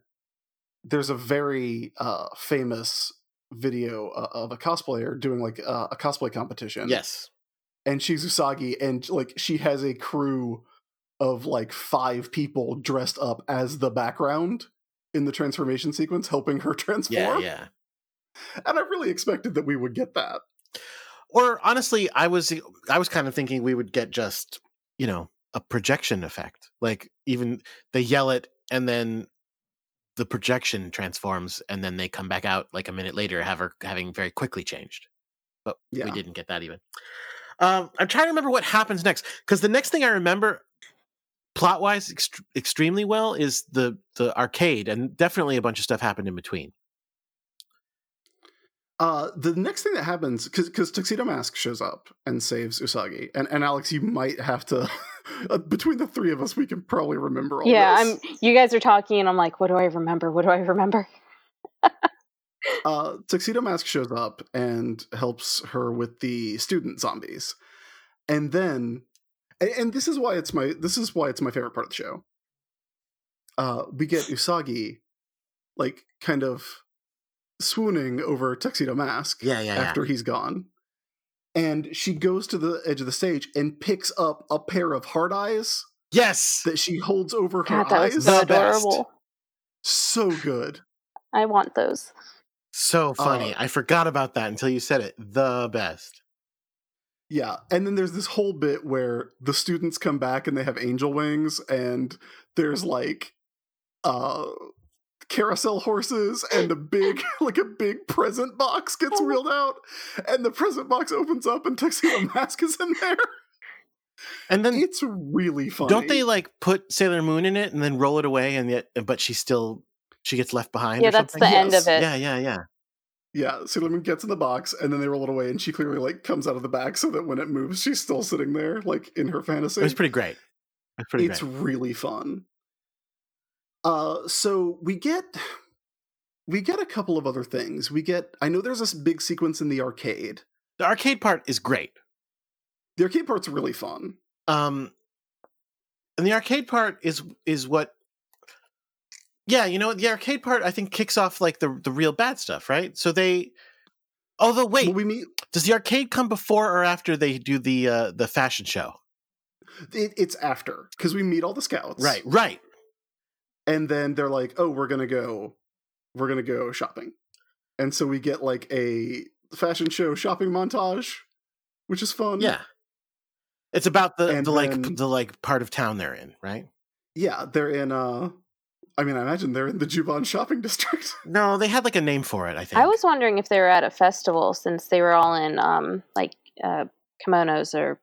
There's a very uh, famous video uh, of a cosplayer doing like uh, a cosplay competition. Yes. and she's Usagi, and like she has a crew of like five people dressed up as the background in the transformation sequence, helping her transform. Yeah, yeah. And I really expected that we would get that. Or honestly, I was I was kind of thinking we would get just, you know, a projection effect. Like even they yell it and then the projection transforms and then they come back out like a minute later have her having very quickly changed. But Yeah. we didn't get that even. Um, I'm trying to remember what happens next because the next thing I remember plot wise ext- extremely well is the the arcade and definitely a bunch of stuff happened in between. Uh, the next thing that happens, because Tuxedo Mask shows up and saves Usagi, and, and Alex, you might have to, between the three of us, we can probably remember all yeah, this. I'm. You guys are talking, and I'm like, what do I remember? What do I remember? uh, Tuxedo Mask shows up and helps her with the student zombies, and then, and, and this is why it's my this is why it's my favorite part of the show. Uh, we get Usagi, like kind of swooning over Tuxedo Mask Yeah, yeah, yeah. after he's gone, and she goes to the edge of the stage and picks up a pair of hard eyes Yes. that she holds over her God, that eyes. was so The best. adorable. so good. I want those. So funny. Uh, I forgot about that until you said it. The best. Yeah, and then there's this whole bit where the students come back and they have angel wings, and there's like uh carousel horses and a big like a big present box gets oh wheeled out and the present box opens up and tuxedo mask is in there And then it's really funny don't they like put Sailor Moon in it and then roll it away and yet but she still she gets left behind yeah, or that's the something? end of it. Yeah, yeah, yeah. yeah sailor moon gets in the box and then they roll it away and she clearly like comes out of the back so that when it moves she's still sitting there like in her fantasy It was pretty great. It was pretty it's great. really fun uh so we get we get a couple of other things we get i know there's this big sequence in the arcade The arcade part is great. the arcade part's really fun Um and the arcade part is is what Yeah, you know, the arcade part I think kicks off like the the real bad stuff, right? So they Although wait, Well, we meet does the arcade come before or after they do the uh the fashion show? it, it's after because we meet all the scouts Right, right. And then they're like oh we're gonna go we're gonna go shopping and so we get like a fashion show shopping montage which is fun Yeah. It's about the And the like then- p- the like part of town they're in, right? yeah they're in uh i mean i imagine they're in the juban shopping district No, they had like a name for it, I think. I was wondering if they were at a festival since they were all in um like uh kimonos or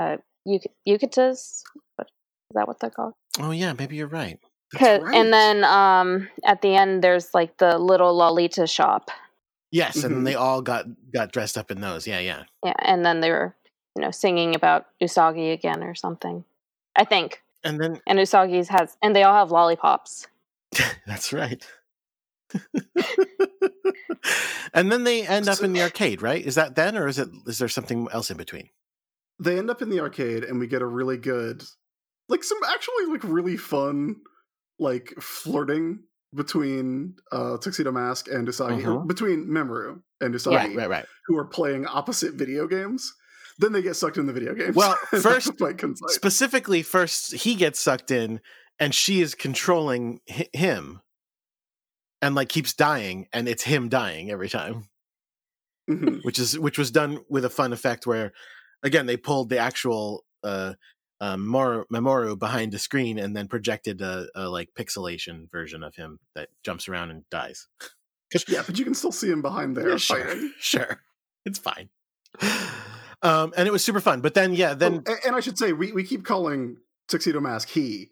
uh yuk- yukatas. What is that what they're called? Oh yeah, maybe you're right. That's 'Cause- right. And then um at the end there's like the little Lolita shop. Yes, and Mhm. they all got got dressed up in those. Yeah, yeah. Yeah, and then they were, you know, singing about Usagi again or something. I think. And then And Usagi's has and they all have lollipops. that's right. and then they end up in the arcade, right? Is that then, or is it? Is there something else in between? they end up in the arcade and we get a really good like some actually like really fun like flirting between uh tuxedo mask and usagi Mhm. between mamoru and usagi Right, right, right. who are playing opposite video games then they get sucked in the video games Well, first- that's like Kunzite. Specifically, first he gets sucked in, and she is controlling hi- him, and like keeps dying, and it's him dying every time. Mhm. which is which was done with a fun effect where again they pulled the actual uh um, Mor- Mamoru behind the screen and then projected a, a like pixelation version of him that jumps around and dies. yeah but you can still see him behind there Yeah, sure, sure, it's fine. Um, and it was super fun. But then, yeah, then Oh, and i should say we, we keep calling tuxedo mask he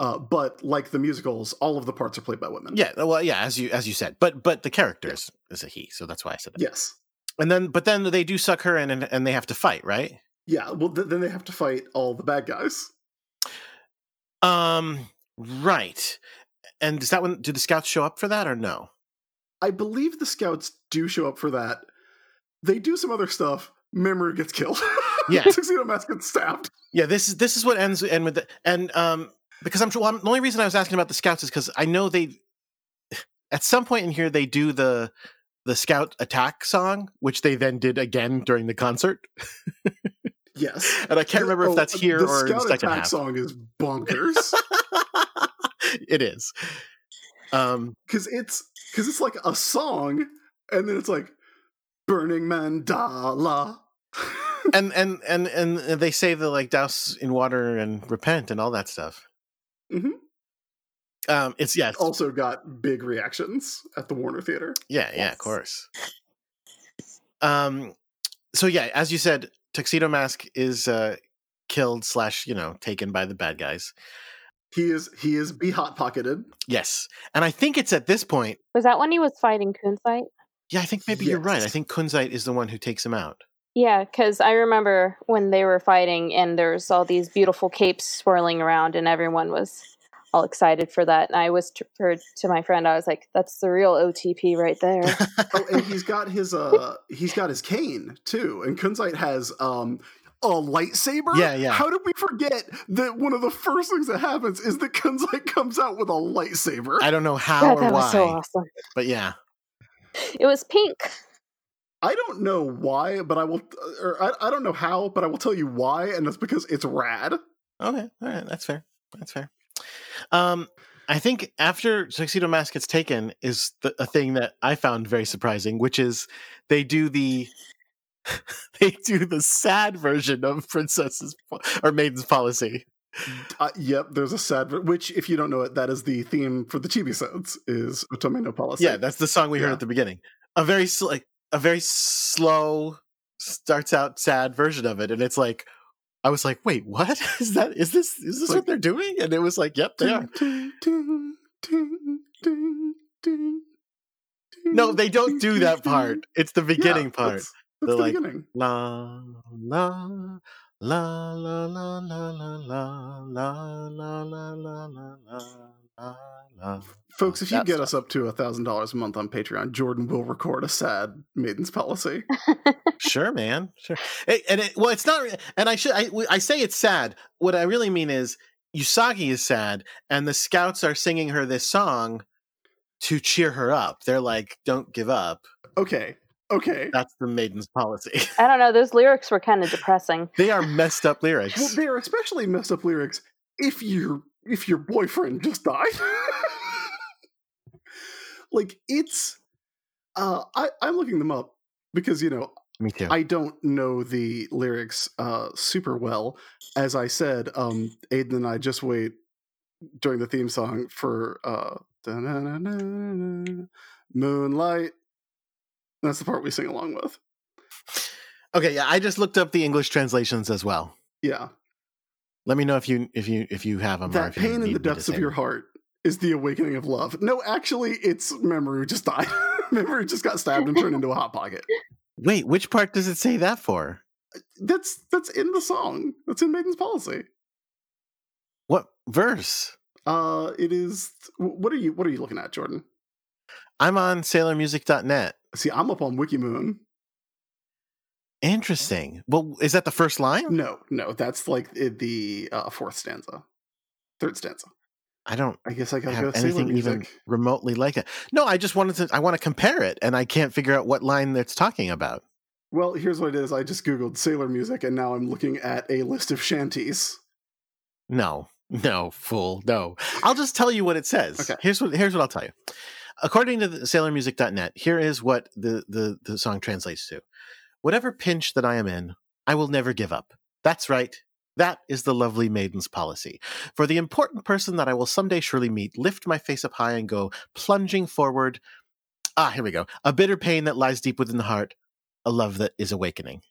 uh, but like the musicals all of the parts are played by women yeah, well, yeah, as you as you said, but but the characters is a he, so that's why I said that. yes And then, but then they do suck her in, and, and they have to fight, right? Yeah, well, th- then they have to fight all the bad guys. Um, right. And is that when do the scouts show up for that or no? I believe the scouts do show up for that. They do some other stuff. Memory gets killed. Yeah. Tuxedo Mask gets stabbed. Yeah, this is this is what ends end with the, and um because I'm, well, I'm the only reason I was asking about the scouts is because I know they at some point in here they do the the scout attack song, which they then did again during the concert, Yes. and I can't remember Oh, if that's here the or in the second Attack half. song is bonkers it is. Um, because it's because it's like a song, and then it's like burning mandala. and and and and they say the like douse in water and repent and all that stuff. Mhm. Um, it's yeah, it's- also got big reactions at the Warner Theater. Yeah, yeah, of course. Um, so yeah, as you said, Tuxedo Mask is uh killed slash you know taken by the bad guys. He is he is be hot pocketed. Yes, and I think it's at this point. Was that when he was fighting Kunzite? Yeah, I think maybe you're right. I think Kunzite is the one who takes him out. Yeah, because I remember when they were fighting and there's all these beautiful capes swirling around and everyone was all excited for that. And I whispered to my friend, I was like, that's the real OTP right there. Oh, and he's got his uh he's got his cane too, and Kunzite has um a lightsaber. Yeah, yeah. How did we forget that one of the first things that happens is that Kunzite comes out with a lightsaber? I don't know how God, or that why, was so awesome. but yeah. It was pink. I don't know why, but I will, or I, I don't know how, but I will tell you why, and that's because it's rad. Okay, all right, that's fair. That's fair. Um, I think after Tuxedo Mask gets taken is the, a thing that I found very surprising, which is they do the they do the sad version of Princess's or Maiden's Policy, Uh, yep, there's a sad, which if you don't know it, that is the theme for the chibi sounds is Otome no Policy. Yeah, that's the song we heard at the beginning. A very sl- like a very slow starts out sad version of it, and it's like I was like, wait, what is that? Is this is this Like- what they're doing? And it was like, yep, they are. No, they don't do that part. It's the Yeah, beginning part. That's, that's the like- beginning. La la la la la la la la la la la la la. Folks, if you get stuff. us up to a thousand dollars a month on Patreon, Jordan will record a sad Maiden's Policy. Sure, man. Sure. It- and it, well, it's not. And I should. I, I say it's sad. What I really mean is Usagi is sad, and the scouts are singing her this song to cheer her up. They're like, "Don't give up." Okay, okay. That's the maiden's policy. I don't know. Those lyrics were kind of depressing. they are messed up Well, lyrics. they are especially messed up lyrics if your if your boyfriend just died. like it's uh I, I'm looking them up because you know Me too. I don't know the lyrics uh super well. As I said, um Aiden and I just wait during the theme song for uh Moonlight. That's the part we sing along with. okay, yeah. I just looked up the English translations as well. Yeah. Let me know if you if you if you have them. that pain in the depths of your heart is the awakening of love. No, actually, it's Memory just died. Memory just got stabbed and turned into a hot pocket. Wait, which part does it say that for? That's that's in the song. That's in Maiden's Policy. What verse? Uh, it is. What are you? What are you looking at, Jordan? I'm on SailorMusic.net. See, I'm up on WikiMoon. Interesting. Well, is that the first line? No, no, that's like the uh, fourth stanza, third stanza. I don't I guess I gotta go have to anything even remotely like it. No, I just wanted to. I want to compare it, and I can't figure out what line that's talking about. Well, here's what it is. I just googled Sailor Music, and now I'm looking at a list of shanties. No, no, fool, no. I'll just tell you what it says. Okay. Here's what here's what I'll tell you. According to the SailorMusic.net, here is what the, the the song translates to: "Whatever pinch that I am in, I will never give up. That's right." That is the lovely maiden's policy. For the important person that I will someday surely meet, lift my face up high and go plunging forward. Ah, here we go. A bitter pain that lies deep within the heart, a love that is awakening.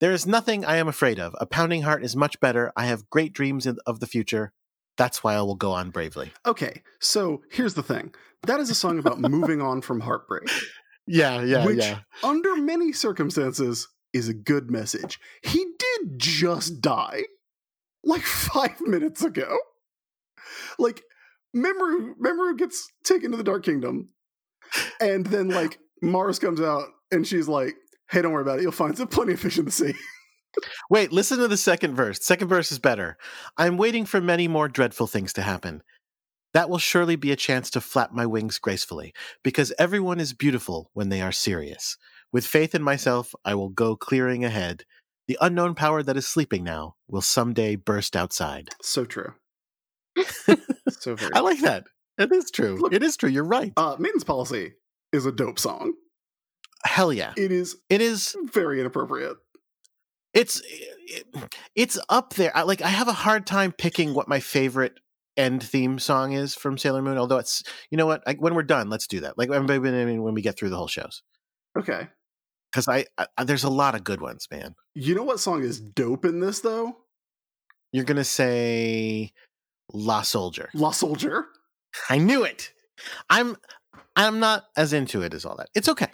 There is nothing I am afraid of. A pounding heart is much better. I have great dreams of the future. That's why I will go on bravely. Okay, so here's the thing. That is a song about moving on from heartbreak. Yeah, yeah, which under many circumstances is a good message. He did just die like five minutes ago. Like Mamoru Mamoru gets taken to the Dark Kingdom, and then like Mars comes out and she's like, Hey, don't worry about it, you'll find plenty of fish in the sea. Wait, listen to the second verse. Second verse is better. I'm waiting for many more dreadful things to happen. That will surely be a chance to flap my wings gracefully, because everyone is beautiful when they are serious. With faith in myself, I will go clearing ahead. The unknown power that is sleeping now will someday burst outside. So true. so very I like that. It is true. Look- it is true. You're right. uh Maiden's Policy is a dope song. Hell yeah. It is It is very inappropriate. it's it, it's up there. I, like I have a hard time picking what my favorite end theme song is from Sailor Moon. Although it's you know what, like, when we're done, let's do that. Like when, when when we get through the whole shows, Okay. because I, I there's a lot of good ones, man. You know what song is dope in this though? You're gonna say La Soldier. La Soldier. I knew it. I'm I'm not as into it as all that. It's okay.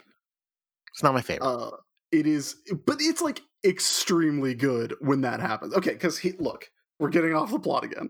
It's not my favorite. Uh, it is, but it's like extremely good when that happens. Okay, because he look, we're getting off the plot again.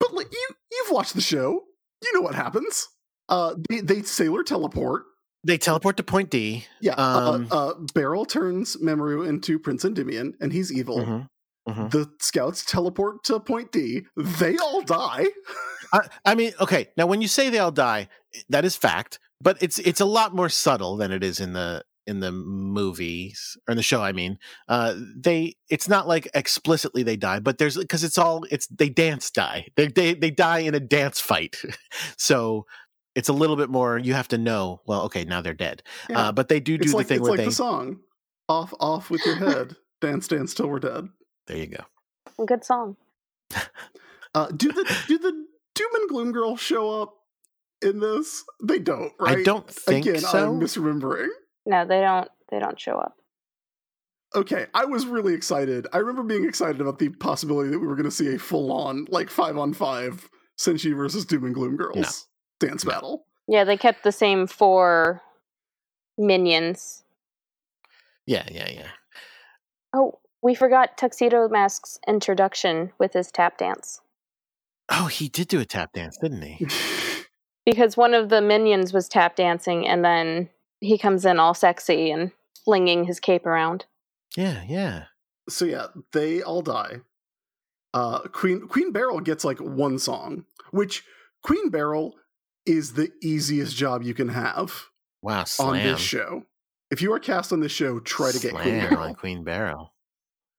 But like you, you've watched the show. You know what happens. Uh, they, they sailor teleport. they teleport to Point D. Yeah. Um, uh, uh, Beryl turns Mamoru into Prince Endymion, and he's evil. Mhm, mhm. The scouts teleport to Point D. They all die. I, I mean, okay. Now, when you say they all die, that is fact, but it's it's a lot more subtle than it is in the in the movies or in the show. I mean, uh, they it's not like explicitly they die, but there's because it's all it's they dance die. They they they die in a dance fight, so it's a little bit more. You have to know. Well, okay, now they're dead, Yeah. uh, but they do do it's the like thing it's where like they. the song. Off, off with your head. dance, dance till we're dead. There you go. Good song. Uh, do the do the Doom and Gloom girl show up in this? They don't, right? I don't think Again, so. I'm misremembering. No, they don't. They don't show up. Okay, I was really excited. I remember being excited about the possibility that we were going to see a full on, like five on five Senshi versus Doom and Gloom girls dance No. battle. Yeah, they kept the same four minions. yeah, yeah, yeah. Oh, we forgot Tuxedo Mask's introduction with his tap dance. Oh, he did do a tap dance, didn't he? Because one of the minions was tap dancing, and then he comes in all sexy and flinging his cape around. Yeah, yeah. so yeah, they all die. Uh, Queen Queen Beryl gets like one song, which Queen Beryl is the easiest job you can have Wow, slam. on this show. If you are cast on this show, try to get Slam Queen on Queen Beryl.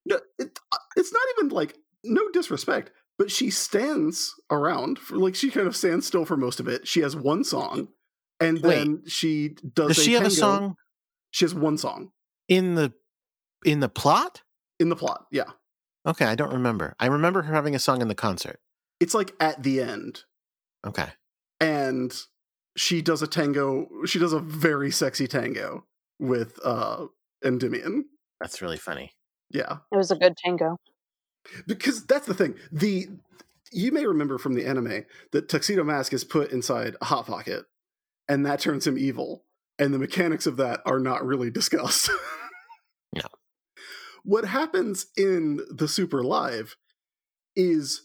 No, it, uh, it's not even like no disrespect, but she stands around for like she kind of stands still for most of it. She has one song, and Wait. then she does. Does she have a tango. song She has one song in the in the plot? in the plot. Yeah, Okay, I don't remember. I remember her having a song in the concert. it's like at the end, Okay. and she does a tango. She does a very sexy tango with uh Endymion. That's really funny. Yeah, It was a good tango. because that's the thing. The you may remember from the anime that Tuxedo Mask is put inside a hot pocket, and that turns him evil. And the mechanics of that are not really discussed. No. What happens in the Super Live is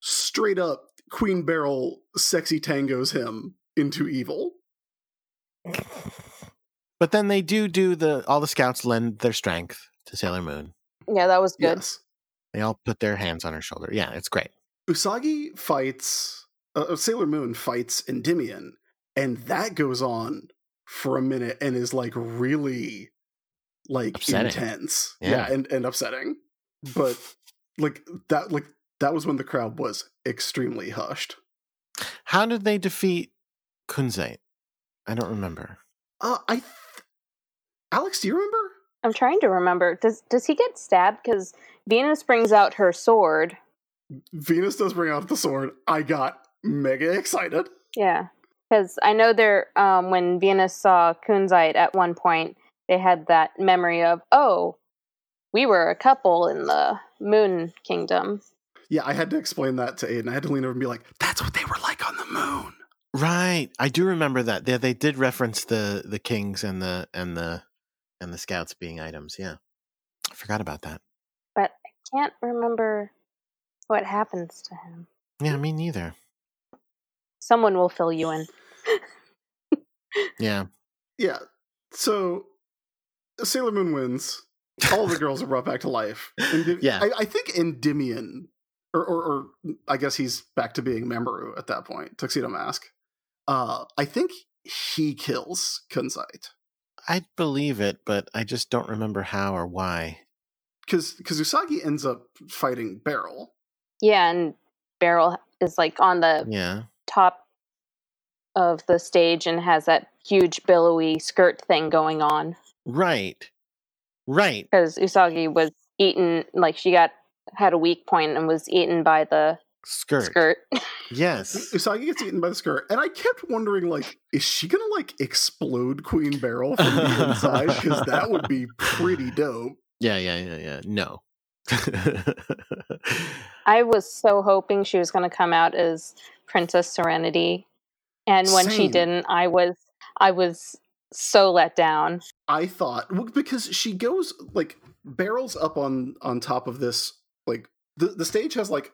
straight up Queen Beryl sexy tangos him into evil. But then they do do the all the scouts lend their strength to Sailor Moon. Yeah, that was good. Yes. They all put their hands on her shoulder. Yeah, it's great. Usagi fights uh, Sailor Moon fights Endymion, and that goes on for a minute and is like really like Upsetting. intense. Yeah. Yeah. and, and upsetting. But like that like that was when the crowd was extremely hushed. How did they defeat Kunzite? I don't remember. Uh I th- Alex, do you remember? I'm trying to remember. Does does he get stabbed? Because Venus brings out her sword. Venus does bring out the sword. I got mega excited. Yeah, because I know there. Um, when Venus saw Kunzite at one point, they had that memory of, oh, we were a couple in the Moon Kingdom. Yeah, I had to explain that to Aiden. I had to lean over and be like, that's what they were like on the moon. Right. I do remember that. They, they did reference the the kings and the and the and the scouts being items. Yeah. I forgot about that. But I can't remember what happens to him. Yeah, me neither. Someone will fill you in. Yeah. Yeah. So Sailor Moon wins. All the girls are brought back to life. Endy- Yeah. I, I think Endymion, or, or, or I guess he's back to being Mamoru at that point, Tuxedo Mask. Uh, I think he kills Kunzite. I'd believe it, but I just don't remember how or why. Because Usagi ends up fighting Beryl. Yeah, and Beryl is like on the Yeah. top of the stage and has that huge billowy skirt thing going on Right. Right. because Usagi was eaten like she got had a weak point and was eaten by the Skirt. skirt. Yes. Usagi gets eaten by the skirt, and I kept wondering, like, is she gonna like explode Queen Beryl from the inside? Because that would be pretty dope. Yeah, yeah, yeah, yeah. No. I was so hoping she was going to come out as Princess Serenity, and when she didn't, I was I was so let down. I thought because she goes like Beryl's up on on top of this like the the stage has like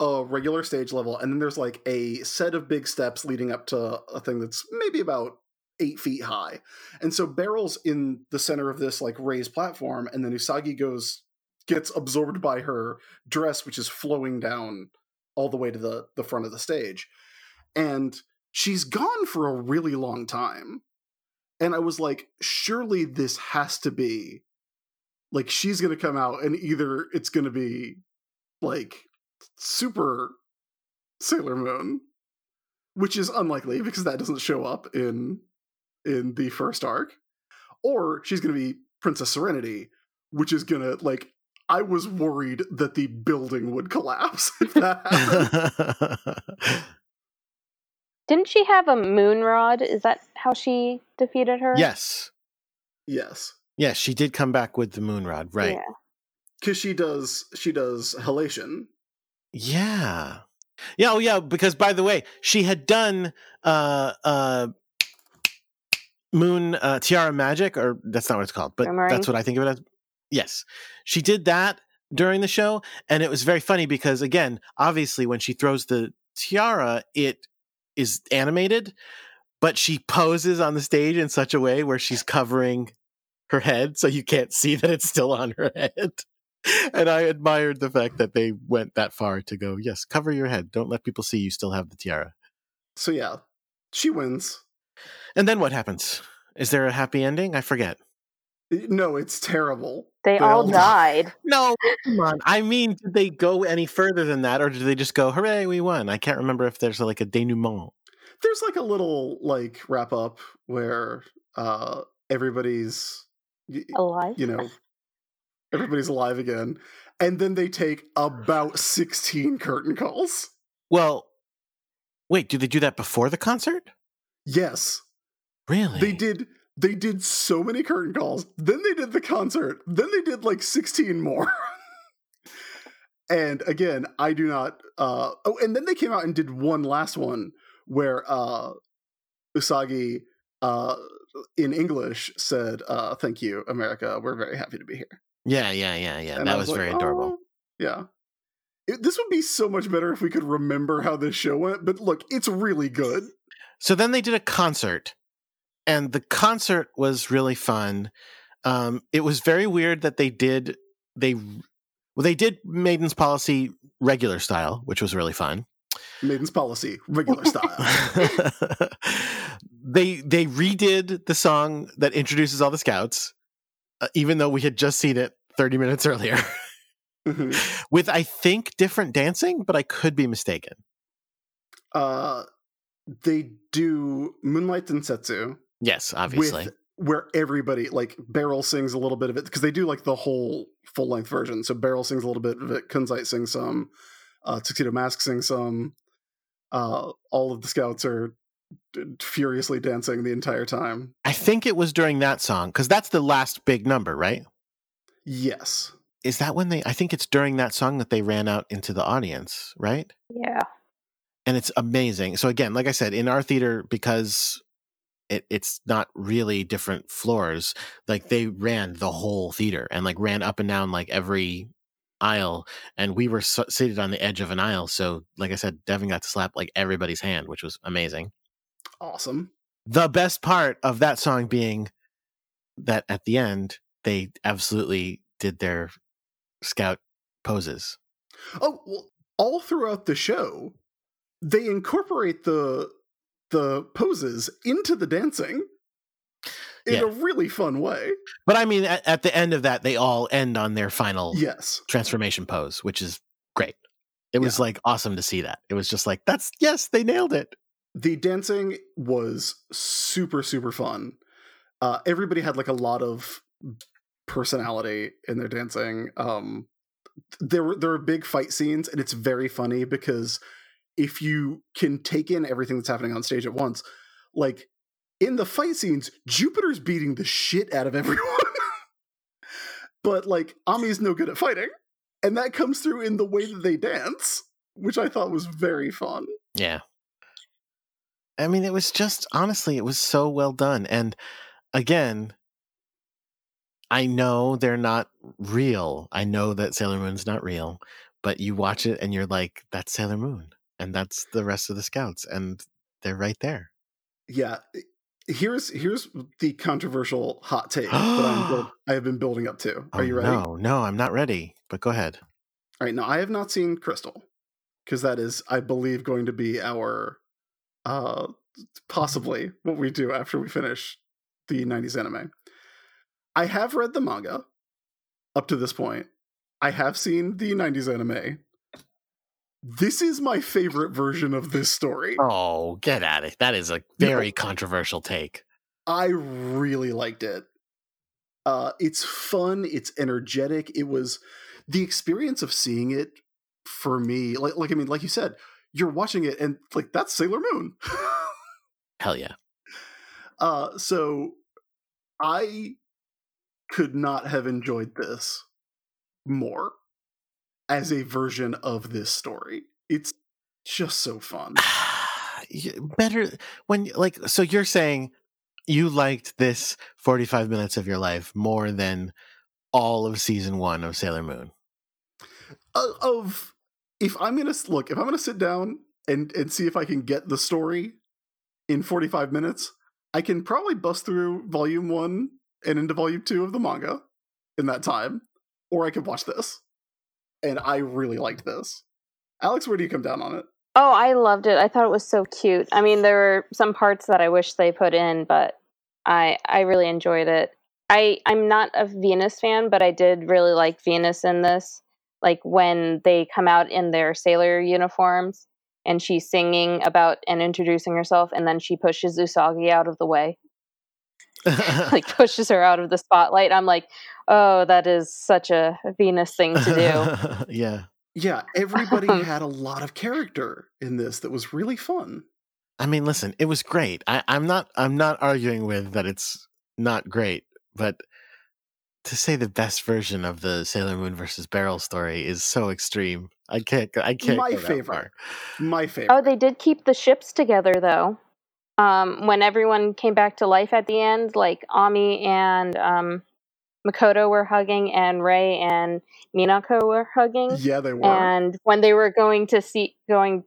a regular stage level and then there's like a set of big steps leading up to a thing that's maybe about eight feet high. And so Beryl's in the center of this like raised platform and then usagi goes gets absorbed by her dress which is flowing down all the way to the the front of the stage. And she's gone for a really long time and I was like, surely this has to be like she's gonna come out and either it's gonna be like super Sailor Moon, which is unlikely because that doesn't show up in in the first arc, or she's gonna be Princess Serenity, which is gonna like I was worried that the building would collapse if that happened. Didn't she have a moon rod? Is that how she defeated her? yes. yes. Yes, she did come back with the moon rod, right? Yeah. Because she does she does halation. Yeah. Yeah, oh yeah, because by the way, she had done uh uh Moon uh Tiara Magic, or that's not what it's called, but Boomerang? that's what I think of it as. Yes. She did that during the show, and it was very funny because again, obviously when she throws the tiara, it is animated, but she poses on the stage in such a way where she's covering her head so you can't see that it's still on her head. And I admired the fact that they went that far to go, yes, cover your head. Don't let people see you still have the tiara. So yeah, she wins. And then what happens? Is there a happy ending? I forget. No, it's terrible. They, They all all died. No, come on. I mean, did they go any further than that, or did they just go, hooray, we won? I can't remember if there's like a denouement. There's like a little like wrap up where uh everybody's Alive. you know everybody's alive again and then they take about 16 curtain calls. Well, wait, did they do that before the concert? Yes. Really? They did they did so many curtain calls. Then they did the concert. Then they did like 16 more. and again, I do not uh oh and then they came out and did one last one where uh Usagi uh in English said uh thank you America. We're very happy to be here. Yeah, yeah, yeah, yeah. And that was, like, very adorable. "Oh." Yeah. It- this would be so much better if we could remember how this show went, but look, it's really good. So then they did a concert, and the concert was really fun. Um, it was very weird that they did they well they did Maiden's Policy regular style, which was really fun. Maiden's policy, regular style. they they redid the song that introduces all the scouts, uh, even though we had just seen it thirty minutes earlier, Mhm. with I think different dancing, but I could be mistaken. uh they do Moonlight Densetsu Yes, obviously. with where everybody like Beryl sings a little bit of it because they do like the whole full length version. So Beryl sings a little bit of it, Kunzite sings some, uh Tuxedo Mask sings some. Uh all of the scouts are furiously dancing the entire time. I think it was during that song because that's the last big number, right? Yes. Is that when they? I think it's during that song that they ran out into the audience, right? Yeah. And it's amazing. So again, like I said, in our theater because it, it's not really different floors. Like they ran the whole theater and like ran up and down like every aisle, and we were s seated on the edge of an aisle. So like I said, Devin got to slap like everybody's hand, which was amazing. Awesome. the best part of that song being that at the end they absolutely did their scout poses. Oh, well, all throughout the show, they incorporate the the poses into the dancing in Yeah. a really fun way. But I mean, at, at the end of that, they all end on their final Yes. transformation pose, which is great. It was Yeah. like awesome to see that. It was just like, that's yes, they nailed it. The dancing was super super fun. Uh everybody had like a lot of personality in their dancing. Um there were there are big fight scenes and it's very funny because if you can take in everything that's happening on stage at once, like in the fight scenes, Jupiter's beating the shit out of everyone. but like Ami's no good at fighting. And that comes through in the way that they dance, which I thought was very fun. Yeah. I mean, it was just honestly, it was so well done. And again, I know they're not real. I know that Sailor Moon's not real, but you watch it and you're like, that's Sailor Moon. And that's the rest of the scouts. And they're right there. Yeah. Here's here's the controversial hot take that I'm build, I have been building up to. Are Oh, you ready? No, no, I'm not ready. But go ahead. All right, now I have not seen Crystal because that is, I believe, going to be our uh possibly what we do after we finish the 90s anime. I have read the manga up to this point. I have seen the 90s anime. This is my favorite version of this story. Oh, get at it. That is a very controversial take. I really liked it. Uh, it's fun. It's energetic. It was the experience of seeing it for me, like like I mean, like you said, you're watching it and like that's Sailor Moon. Hell yeah. Uh, so I could not have enjoyed this more as a version of this story. It's just so fun. Better when like so you're saying you liked this 45 minutes of your life more than all of season 1 of Sailor Moon. Uh, of if I'm going to look, if I'm going to sit down and and see if I can get the story in 45 minutes, I can probably bust through volume 1 and into volume 2 of the manga in that time or I could watch this. And I really liked this. Alex, where do you come down on it? Oh, I loved it. I thought it was so cute. I mean, there were some parts that I wish they put in, but I I really enjoyed it. I I'm not a Venus fan, but I did really like Venus in this. Like when they come out in their sailor uniforms and she's singing about and introducing herself and then she pushes Usagi out of the way. like pushes her out of the spotlight. I'm like, "Oh, that is such a Venus thing to do." yeah. Yeah, everybody um had a lot of character in this that was really fun. I mean, listen, it was great. I, I'm not I'm not arguing with that it's not great, but to say the best version of the Sailor Moon versus Beryl story is so extreme. I can't. I can't. My favorite. My favorite. Oh, they did keep the ships together though. Um, when everyone came back to life at the end, like Ami and um, Makoto were hugging, and Ray and Minako were hugging. Yeah, they were. And when they were going to see going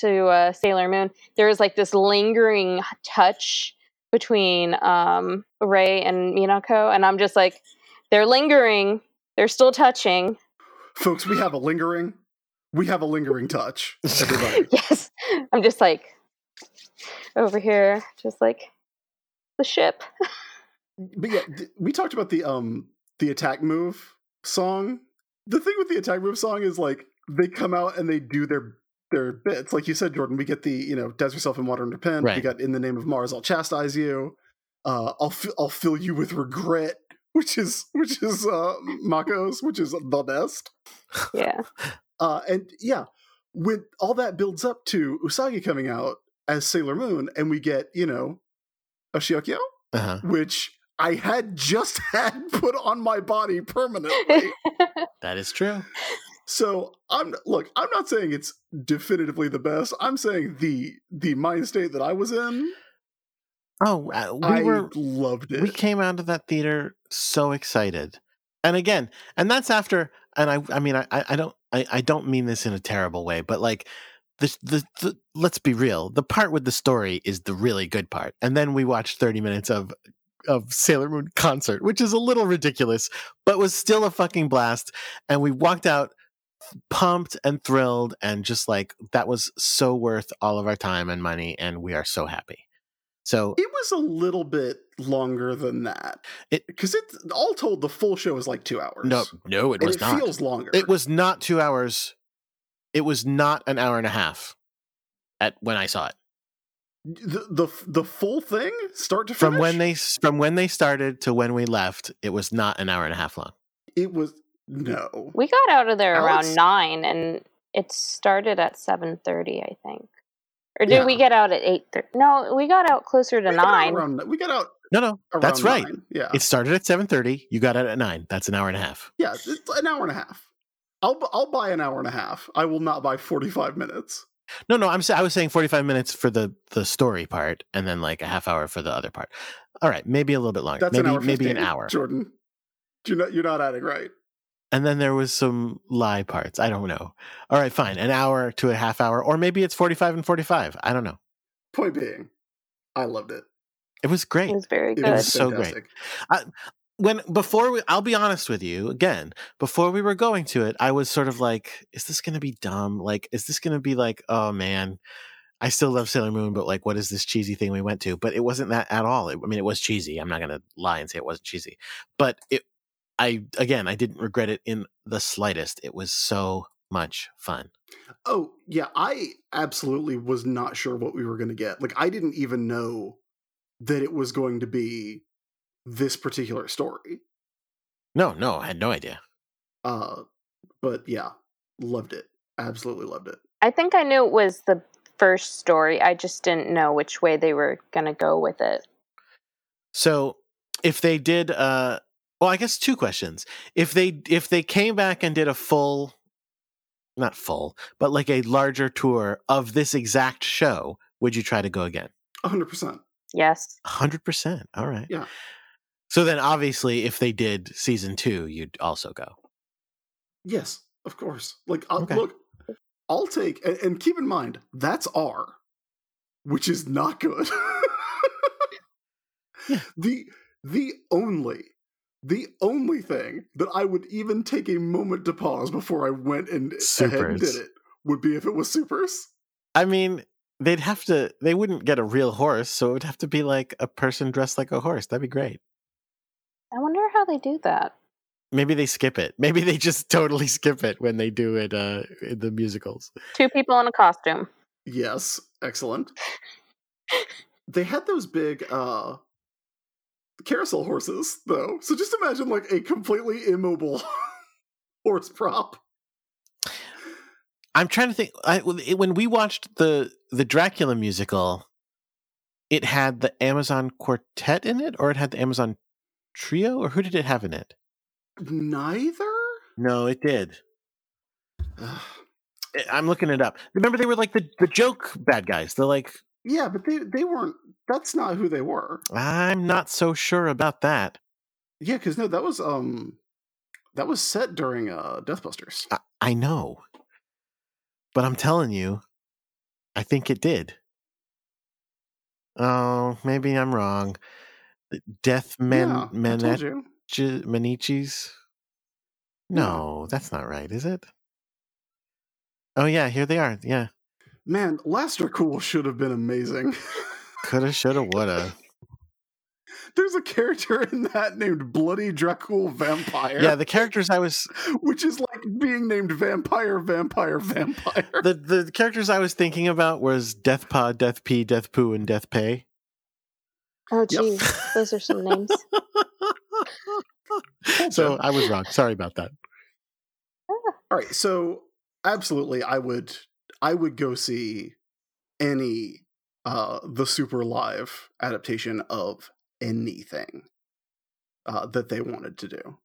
to uh, Sailor Moon, there was like this lingering touch between um, Ray and Minako, and I'm just like, they're lingering, they're still touching. Folks, we have a lingering, we have a lingering touch. Everybody. yes, I'm just like over here, just like the ship. but yeah, we talked about the um the attack move song. The thing with the attack move song is like they come out and they do their their bits. Like you said, Jordan, we get the, you know, does yourself in water under pen. Right. We got in the name of Mars, I'll chastise you. Uh, I'll fi- I'll fill you with regret, which is which is uh Mako's, which is the best. Yeah. Uh, and yeah, when all that builds up to Usagi coming out as Sailor Moon, and we get you know a Shiokyo, Uh-huh. which I had just had put on my body permanently. That is true. So I'm look, I'm not saying it's definitively the best. I'm saying the the mind state that I was in, Oh, uh, we I were loved it. we came out of that theater so excited and again and that's after and i i mean i I- i don't i, I don't mean this in a terrible way but like the, the the let's be real the part with the story is the really good part and then we watched 30 minutes of of sailor moon concert which is a little ridiculous but was still a fucking blast and we walked out pumped and thrilled and just like that was so worth all of our time and money and we are so happy so it was a little bit longer than that. It- because it's all told the full show is like two hours. no no it and was it not feels longer. It was not two hours. It was not an hour and a half at when I saw it. the the, the full thing, start to From when they from when they started to when we left, it was not an hour and a half long. it was no. we got out of there Alex? around nine, and it started at seven thirty, I think. Or did we get out at eight thirty? No, we got out closer to We nine. Around, we got out. No, no, that's right. nine, Yeah, It started at seven thirty. You got out at nine. That's an hour and a half. yeah, it's an hour and a half. I'll I'll buy an hour and a half. I will not buy forty five minutes. No, no, I'm I was saying forty five minutes for the the story part, and then like a half hour for the other part. All right, maybe a little bit longer. That's maybe an hour. maybe an hour. Jordan. You're not you're not adding right. And then there was some lie parts. I don't know. All right, fine. An hour to a half hour, or maybe it's forty five and forty five. I don't know. Point being, I loved it. It was great. It was very It good. was so great. fantastic. When before we I'll be honest with you again, before we were going to it, I was sort of like, is this gonna be dumb? Like, is this gonna be like, oh man, I still love Sailor Moon, but like what is this cheesy thing we went to? But it wasn't that at all. It, I mean, it was cheesy. I'm not gonna lie and say it wasn't cheesy. But it I again I didn't regret it in the slightest. It was so much fun. Oh yeah, I absolutely was not sure what we were to get. Like I didn't even know that it was going to be this particular story. No, no, I had no idea. Uh, but yeah, loved it. Absolutely loved it. I think I knew it was the first story. I just didn't know which way they were going to go with it. So if they did, uh, well, I guess two questions. If they if they came back and did a full, not full, but like a larger tour of this exact show, would you try to go again? hundred percent. Yes. Hundred percent. All right. Yeah. So then, obviously, if they did season two, you'd also go. Yes, of course. Like, I'll, Okay. look, I'll take, and, and keep in mind that's R, which is not good. Yeah. The the only the only thing that I would even take a moment to pause before I went and ahead and did it would be if it was supers. I mean, they'd have to. They wouldn't get a real horse, so it would have to be like a person dressed like a horse. That'd be great. I wonder how they do that. Maybe they skip it. Maybe they just totally skip it when they do it uh, in the musicals. Two people in a costume. Yes, excellent. they had those big uh carousel horses though. So just imagine like a completely immobile horse prop. I'm trying to think. I, when we watched the the Dracula musical, it had the Amazon Quartet in it, or it had the Amazon Trio, or who did it have in it? Neither? No, it did. Ugh. I- I'm looking it up. Remember, they were like the the joke bad guys. They're like, yeah, but they they weren't that's not who they were. I'm not so sure about that. Yeah, cuz no, that was um that was set during uh Deathbusters. I, I know, but I'm telling you, I think it did. Oh, maybe I'm wrong. Death Men yeah, I told Menet you. Manichis? No, that's not right, is it? Oh yeah, here they are. Yeah, Man, Laster Cool should have been amazing. coulda, shoulda, woulda. There's a character in that named Bloody Dracul Vampire. Yeah, the characters I was which is like being named vampire, vampire, vampire. the the characters I was thinking about was Death Pod, Death P, Death Poo, and Death Pay. Oh, Yep. geez. Those are some names. so I was wrong. Sorry about that. All right, so absolutely, I would, I would go see any uh the super live adaptation of anything uh that they wanted to do.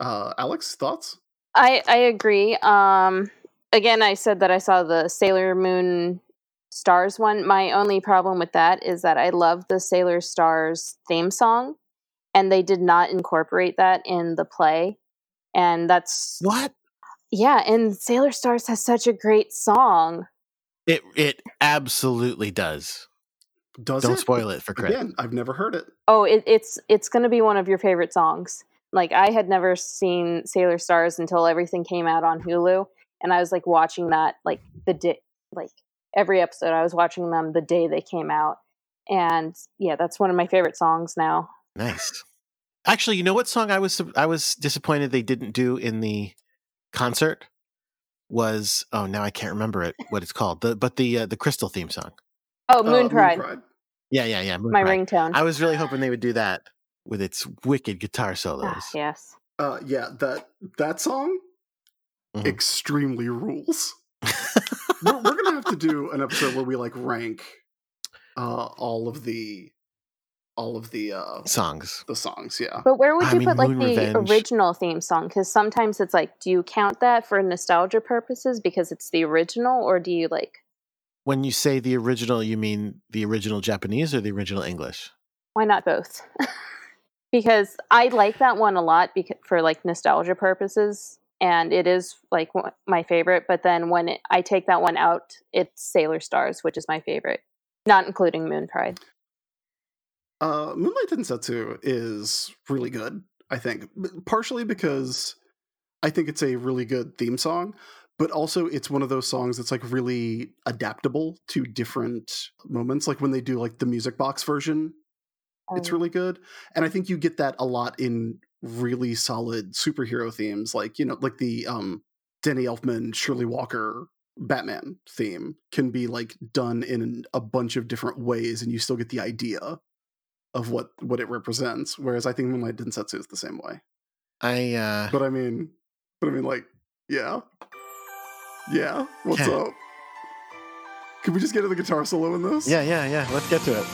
Uh Alex, thoughts? I I agree. Um, again, I said that I saw the Sailor Moon Stars one. My only problem with that is that I love the Sailor Stars theme song, and they did not incorporate that in the play. And that's What? yeah. And Sailor Stars has such a great song. It it absolutely does. Does Don't it? spoil it for Chris. Again, I've never heard it. Oh, it, it's it's going to be one of your favorite songs. Like I had never seen Sailor Stars until everything came out on Hulu, and I was like watching that like the day, like every episode. I was watching them the day they came out, and yeah, that's one of my favorite songs now. Nice. Actually, you know what song I was I was disappointed they didn't do in the concert was oh now I can't remember it what it's called the but the uh, the Crystal theme song. Oh, Uh, Moon Pride, Yeah, yeah, yeah. Moon my Pride. ringtone. I was really hoping they would do that with its wicked guitar solos. Ah, yes. Uh yeah, that that song Mhm. extremely rules. we're, we're gonna have to do an episode where we like rank uh all of the all of the uh Songs. the songs, yeah. But where would I you mean, put like Moon the Revenge. original theme song? Because sometimes it's like, do you count that for nostalgia purposes because it's the original, or do you like When you say the original, you mean the original Japanese or the original English? why not both? because I like that one a lot because for like nostalgia purposes, and it is like my favorite. But then when it, I take that one out, it's Sailor Stars, which is my favorite, not including Moon Pride. Uh, Moonlight Densetsu is really good, I think, partially because I think it's a really good theme song, but also it's one of those songs that's like really adaptable to different moments. Like when they do like the music box version, it's Um, really good. And I think you get that a lot in really solid superhero themes, like, you know, like the um, Danny Elfman, Shirley Walker Batman theme can be like done in a bunch of different ways and you still get the idea of what what it represents. Whereas I think Moonlight Densetsu is the same way. I uh But I mean, but I mean, like Yeah. Yeah. What's Yeah. up? Can we just get to the guitar solo in this? Yeah, yeah, yeah. Let's get to it.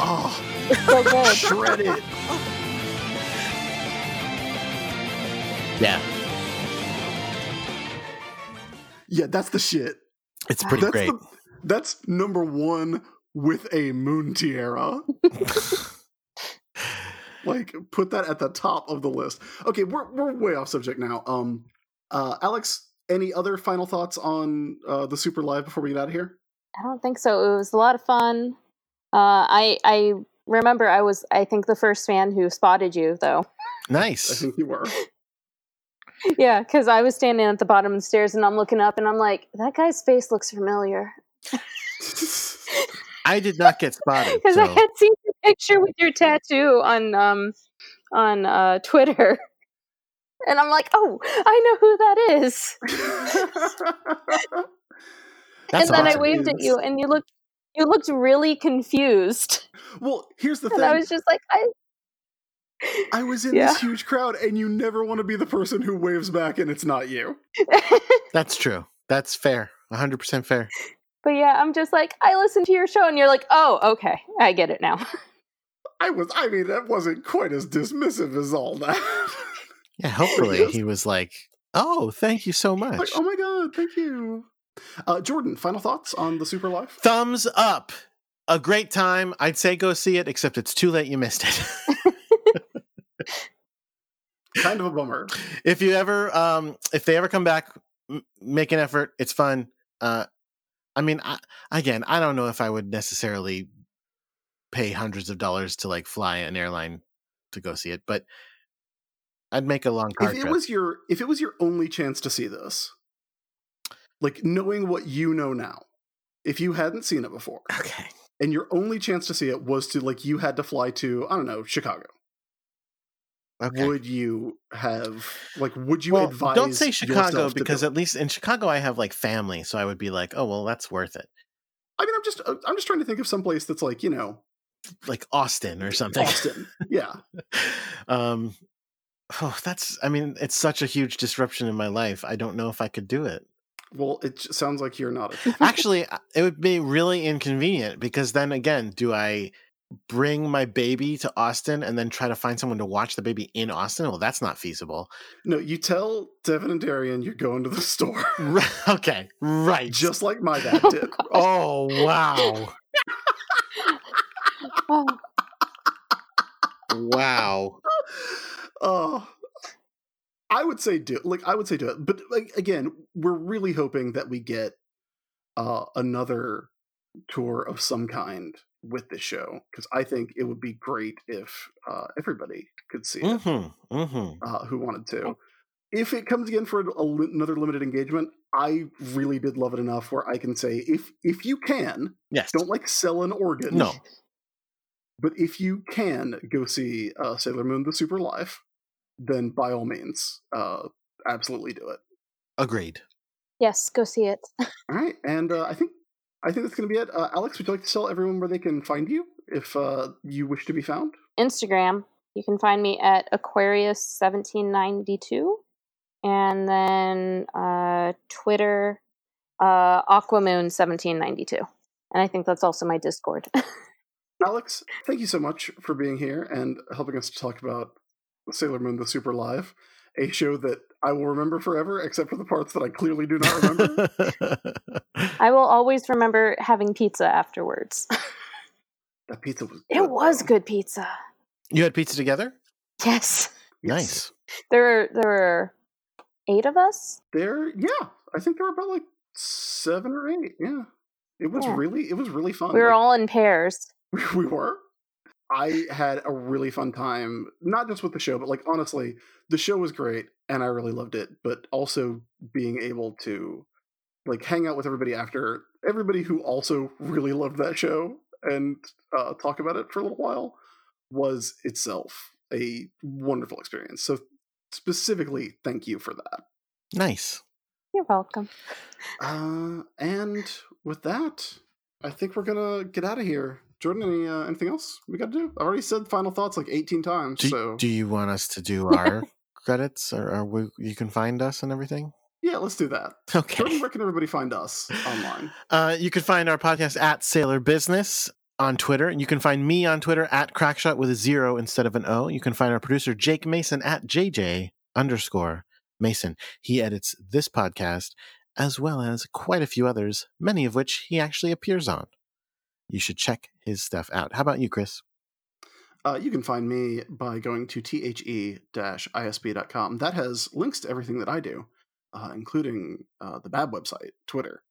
Ah, So good. shred it. Yeah, Yeah, that's the shit. it's pretty That's great. the- that's number one with a moon tiara. like, put that at the top of the list. Okay, we're we're way off subject now. Um, uh, Alex, any other final thoughts on uh, the Super Live before we get out of here? I don't think so. It was a lot of fun. Uh, I I remember I was I think the first fan who spotted you though. Nice. I nice. think you were. yeah, because I was standing at the bottom of the stairs and I'm looking up and I'm like, that guy's face looks familiar. I did not get spotted. Because I so- had seen your picture with your tattoo on um on uh, Twitter, and I'm like, oh, I know who that is. That's and then awesome. I waved at you, and you looked you looked really confused, well, here's the and thing. I was just like, I I was in Yeah. this huge crowd, and you never want to be the person who waves back, and it's not you. That's true. That's fair. 100% fair. But yeah, I'm just like, I listened to your show, and you're like, oh, okay, I get it now. I was. I mean, that wasn't quite as dismissive as all that. Yeah, hopefully he was like, "Oh, thank you so much." like, oh my god, thank you, uh, Jordan. Final thoughts on the Super Live? Thumbs up. A great time. I'd say go see it, except it's too late. You missed it. Kind of a bummer. if you ever, um, if they ever come back, m- make an effort. It's fun. Uh, I mean, I, again, I don't know if I would necessarily pay hundreds of dollars to like fly an airline to go see it, but I'd make a long car If it trip. was your, if it was your only chance to see this, like knowing what you know now, if you hadn't seen it before, okay. and your only chance to see it was to like you had to fly to I don't know Chicago. Okay. Would you have like? Would you well, advise? don't say Chicago because at least in Chicago I have like family, so I would be like, oh well, that's worth it. I mean, I'm just uh, I'm just trying to think of some place that's like you know Like Austin or something. Austin. yeah, um, oh, that's. I mean, it's such a huge disruption in my life. I don't know if I could do it. Well, it sounds like you're not. A, Actually, it would be really inconvenient because then again, do I bring my baby to Austin and then try to find someone to watch the baby in Austin? Well, that's not feasible. no, you tell Devin and Darian you're going to the store, Right, okay, right. just like my dad Oh, did. Oh wow, Oh, wow. Oh, I would say do like I would say do it, but like again, we're really hoping that we get uh another tour of some kind with this show because I think it would be great if uh everybody could see it Mm-hmm. Mm-hmm. uh, who wanted to. If it comes again for a, another limited engagement, I really did love it enough where I can say if if you can, Yes. don't like sell an organ. No. But if you can go see uh, Sailor Moon the Super Live, then by all means, uh, absolutely do it. Agreed. yes, go see it. All right, and uh, I think I think that's going to be it. Uh, Alex, would you like to tell everyone where they can find you if uh, you wish to be found? Instagram, you can find me at Aquarius seventeen ninety two, and then uh, Twitter, uh, Aquamoon seventeen ninety two, and I think that's also my Discord. Alex, thank you so much for being here and helping us to talk about Sailor Moon the Super Live, a show that I will remember forever, except for the parts that I clearly do not remember. I will always remember having pizza afterwards. that pizza was. it was though. good pizza. you had pizza together? Yes, Yes. Nice. there were there were eight of us. There, yeah, I think there were about like seven or eight. Yeah, it was Yeah. really, it was really fun. We were Like, all in pairs. we were. I had a really fun time, not just with the show, but like honestly, the show was great and I really loved it. But also being able to like hang out with everybody after, everybody who also really loved that show and uh, talk about it for a little while was itself a wonderful experience. So specifically, thank you for that. Nice. You're welcome. Uh, and with that, I think we're gonna get out of here. Jordan, any uh, anything else we got to do? I already said final thoughts like 18 times. Do, so do you want us to do our credits, or, or we, you can find us and everything? yeah, let's do that. Okay. Jordan, where can everybody find us online? Uh, you can find our podcast at Sailor Business on Twitter, and you can find me on Twitter at Crackshot with a zero instead of an O. You can find our producer Jake Mason at JJ underscore Mason. He edits this podcast as well as quite a few others, many of which he actually appears on. You should check his stuff out. How about you, Chris? Uh, you can find me by going to the-isb.com. That has links to everything that I do, uh, including uh, the Bab website, Twitter,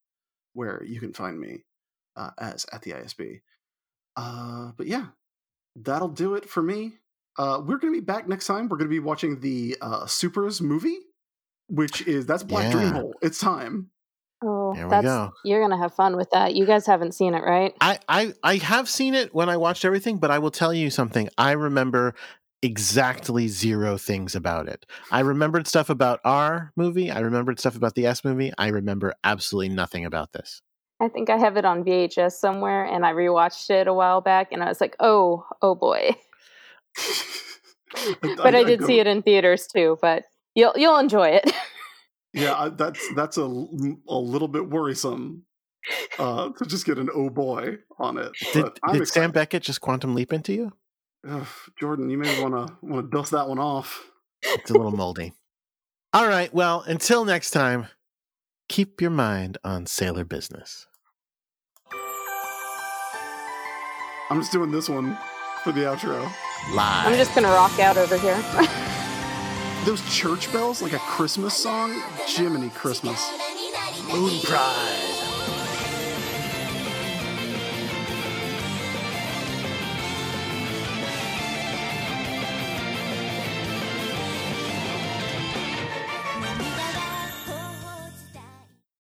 where you can find me uh, as at the ISB. Uh, but yeah, that'll do it for me. Uh, we're going to be back next time. We're going to be watching the uh, Supers movie, which is that's Black Dream Yeah. Hole. It's time. Oh, There we that's go. you're gonna have fun with that. You guys haven't seen it, right? I, I I have seen it when I watched everything, but I will tell you something. I remember exactly zero things about it. I remembered stuff about our movie. I remembered stuff about the S movie. I remember absolutely nothing about this. I think I have it on VHS somewhere, and I rewatched it a while back, and I was like, oh, oh boy. But I, did see it in theaters too. But you'll you'll enjoy it. Yeah, I, that's that's a, l- a little bit worrisome uh, to just get an oh boy on it. Did did Sam. Beckett just quantum leap into you? Ugh, Jordan, you may want to want to dust that one off. It's a little moldy. All right. Well, until next time, keep your mind on sailor business. I'm just doing this one for the outro. Live. I'm just gonna rock out over here. Those church bells, like a Christmas song, Jiminy Christmas. Moon Prize.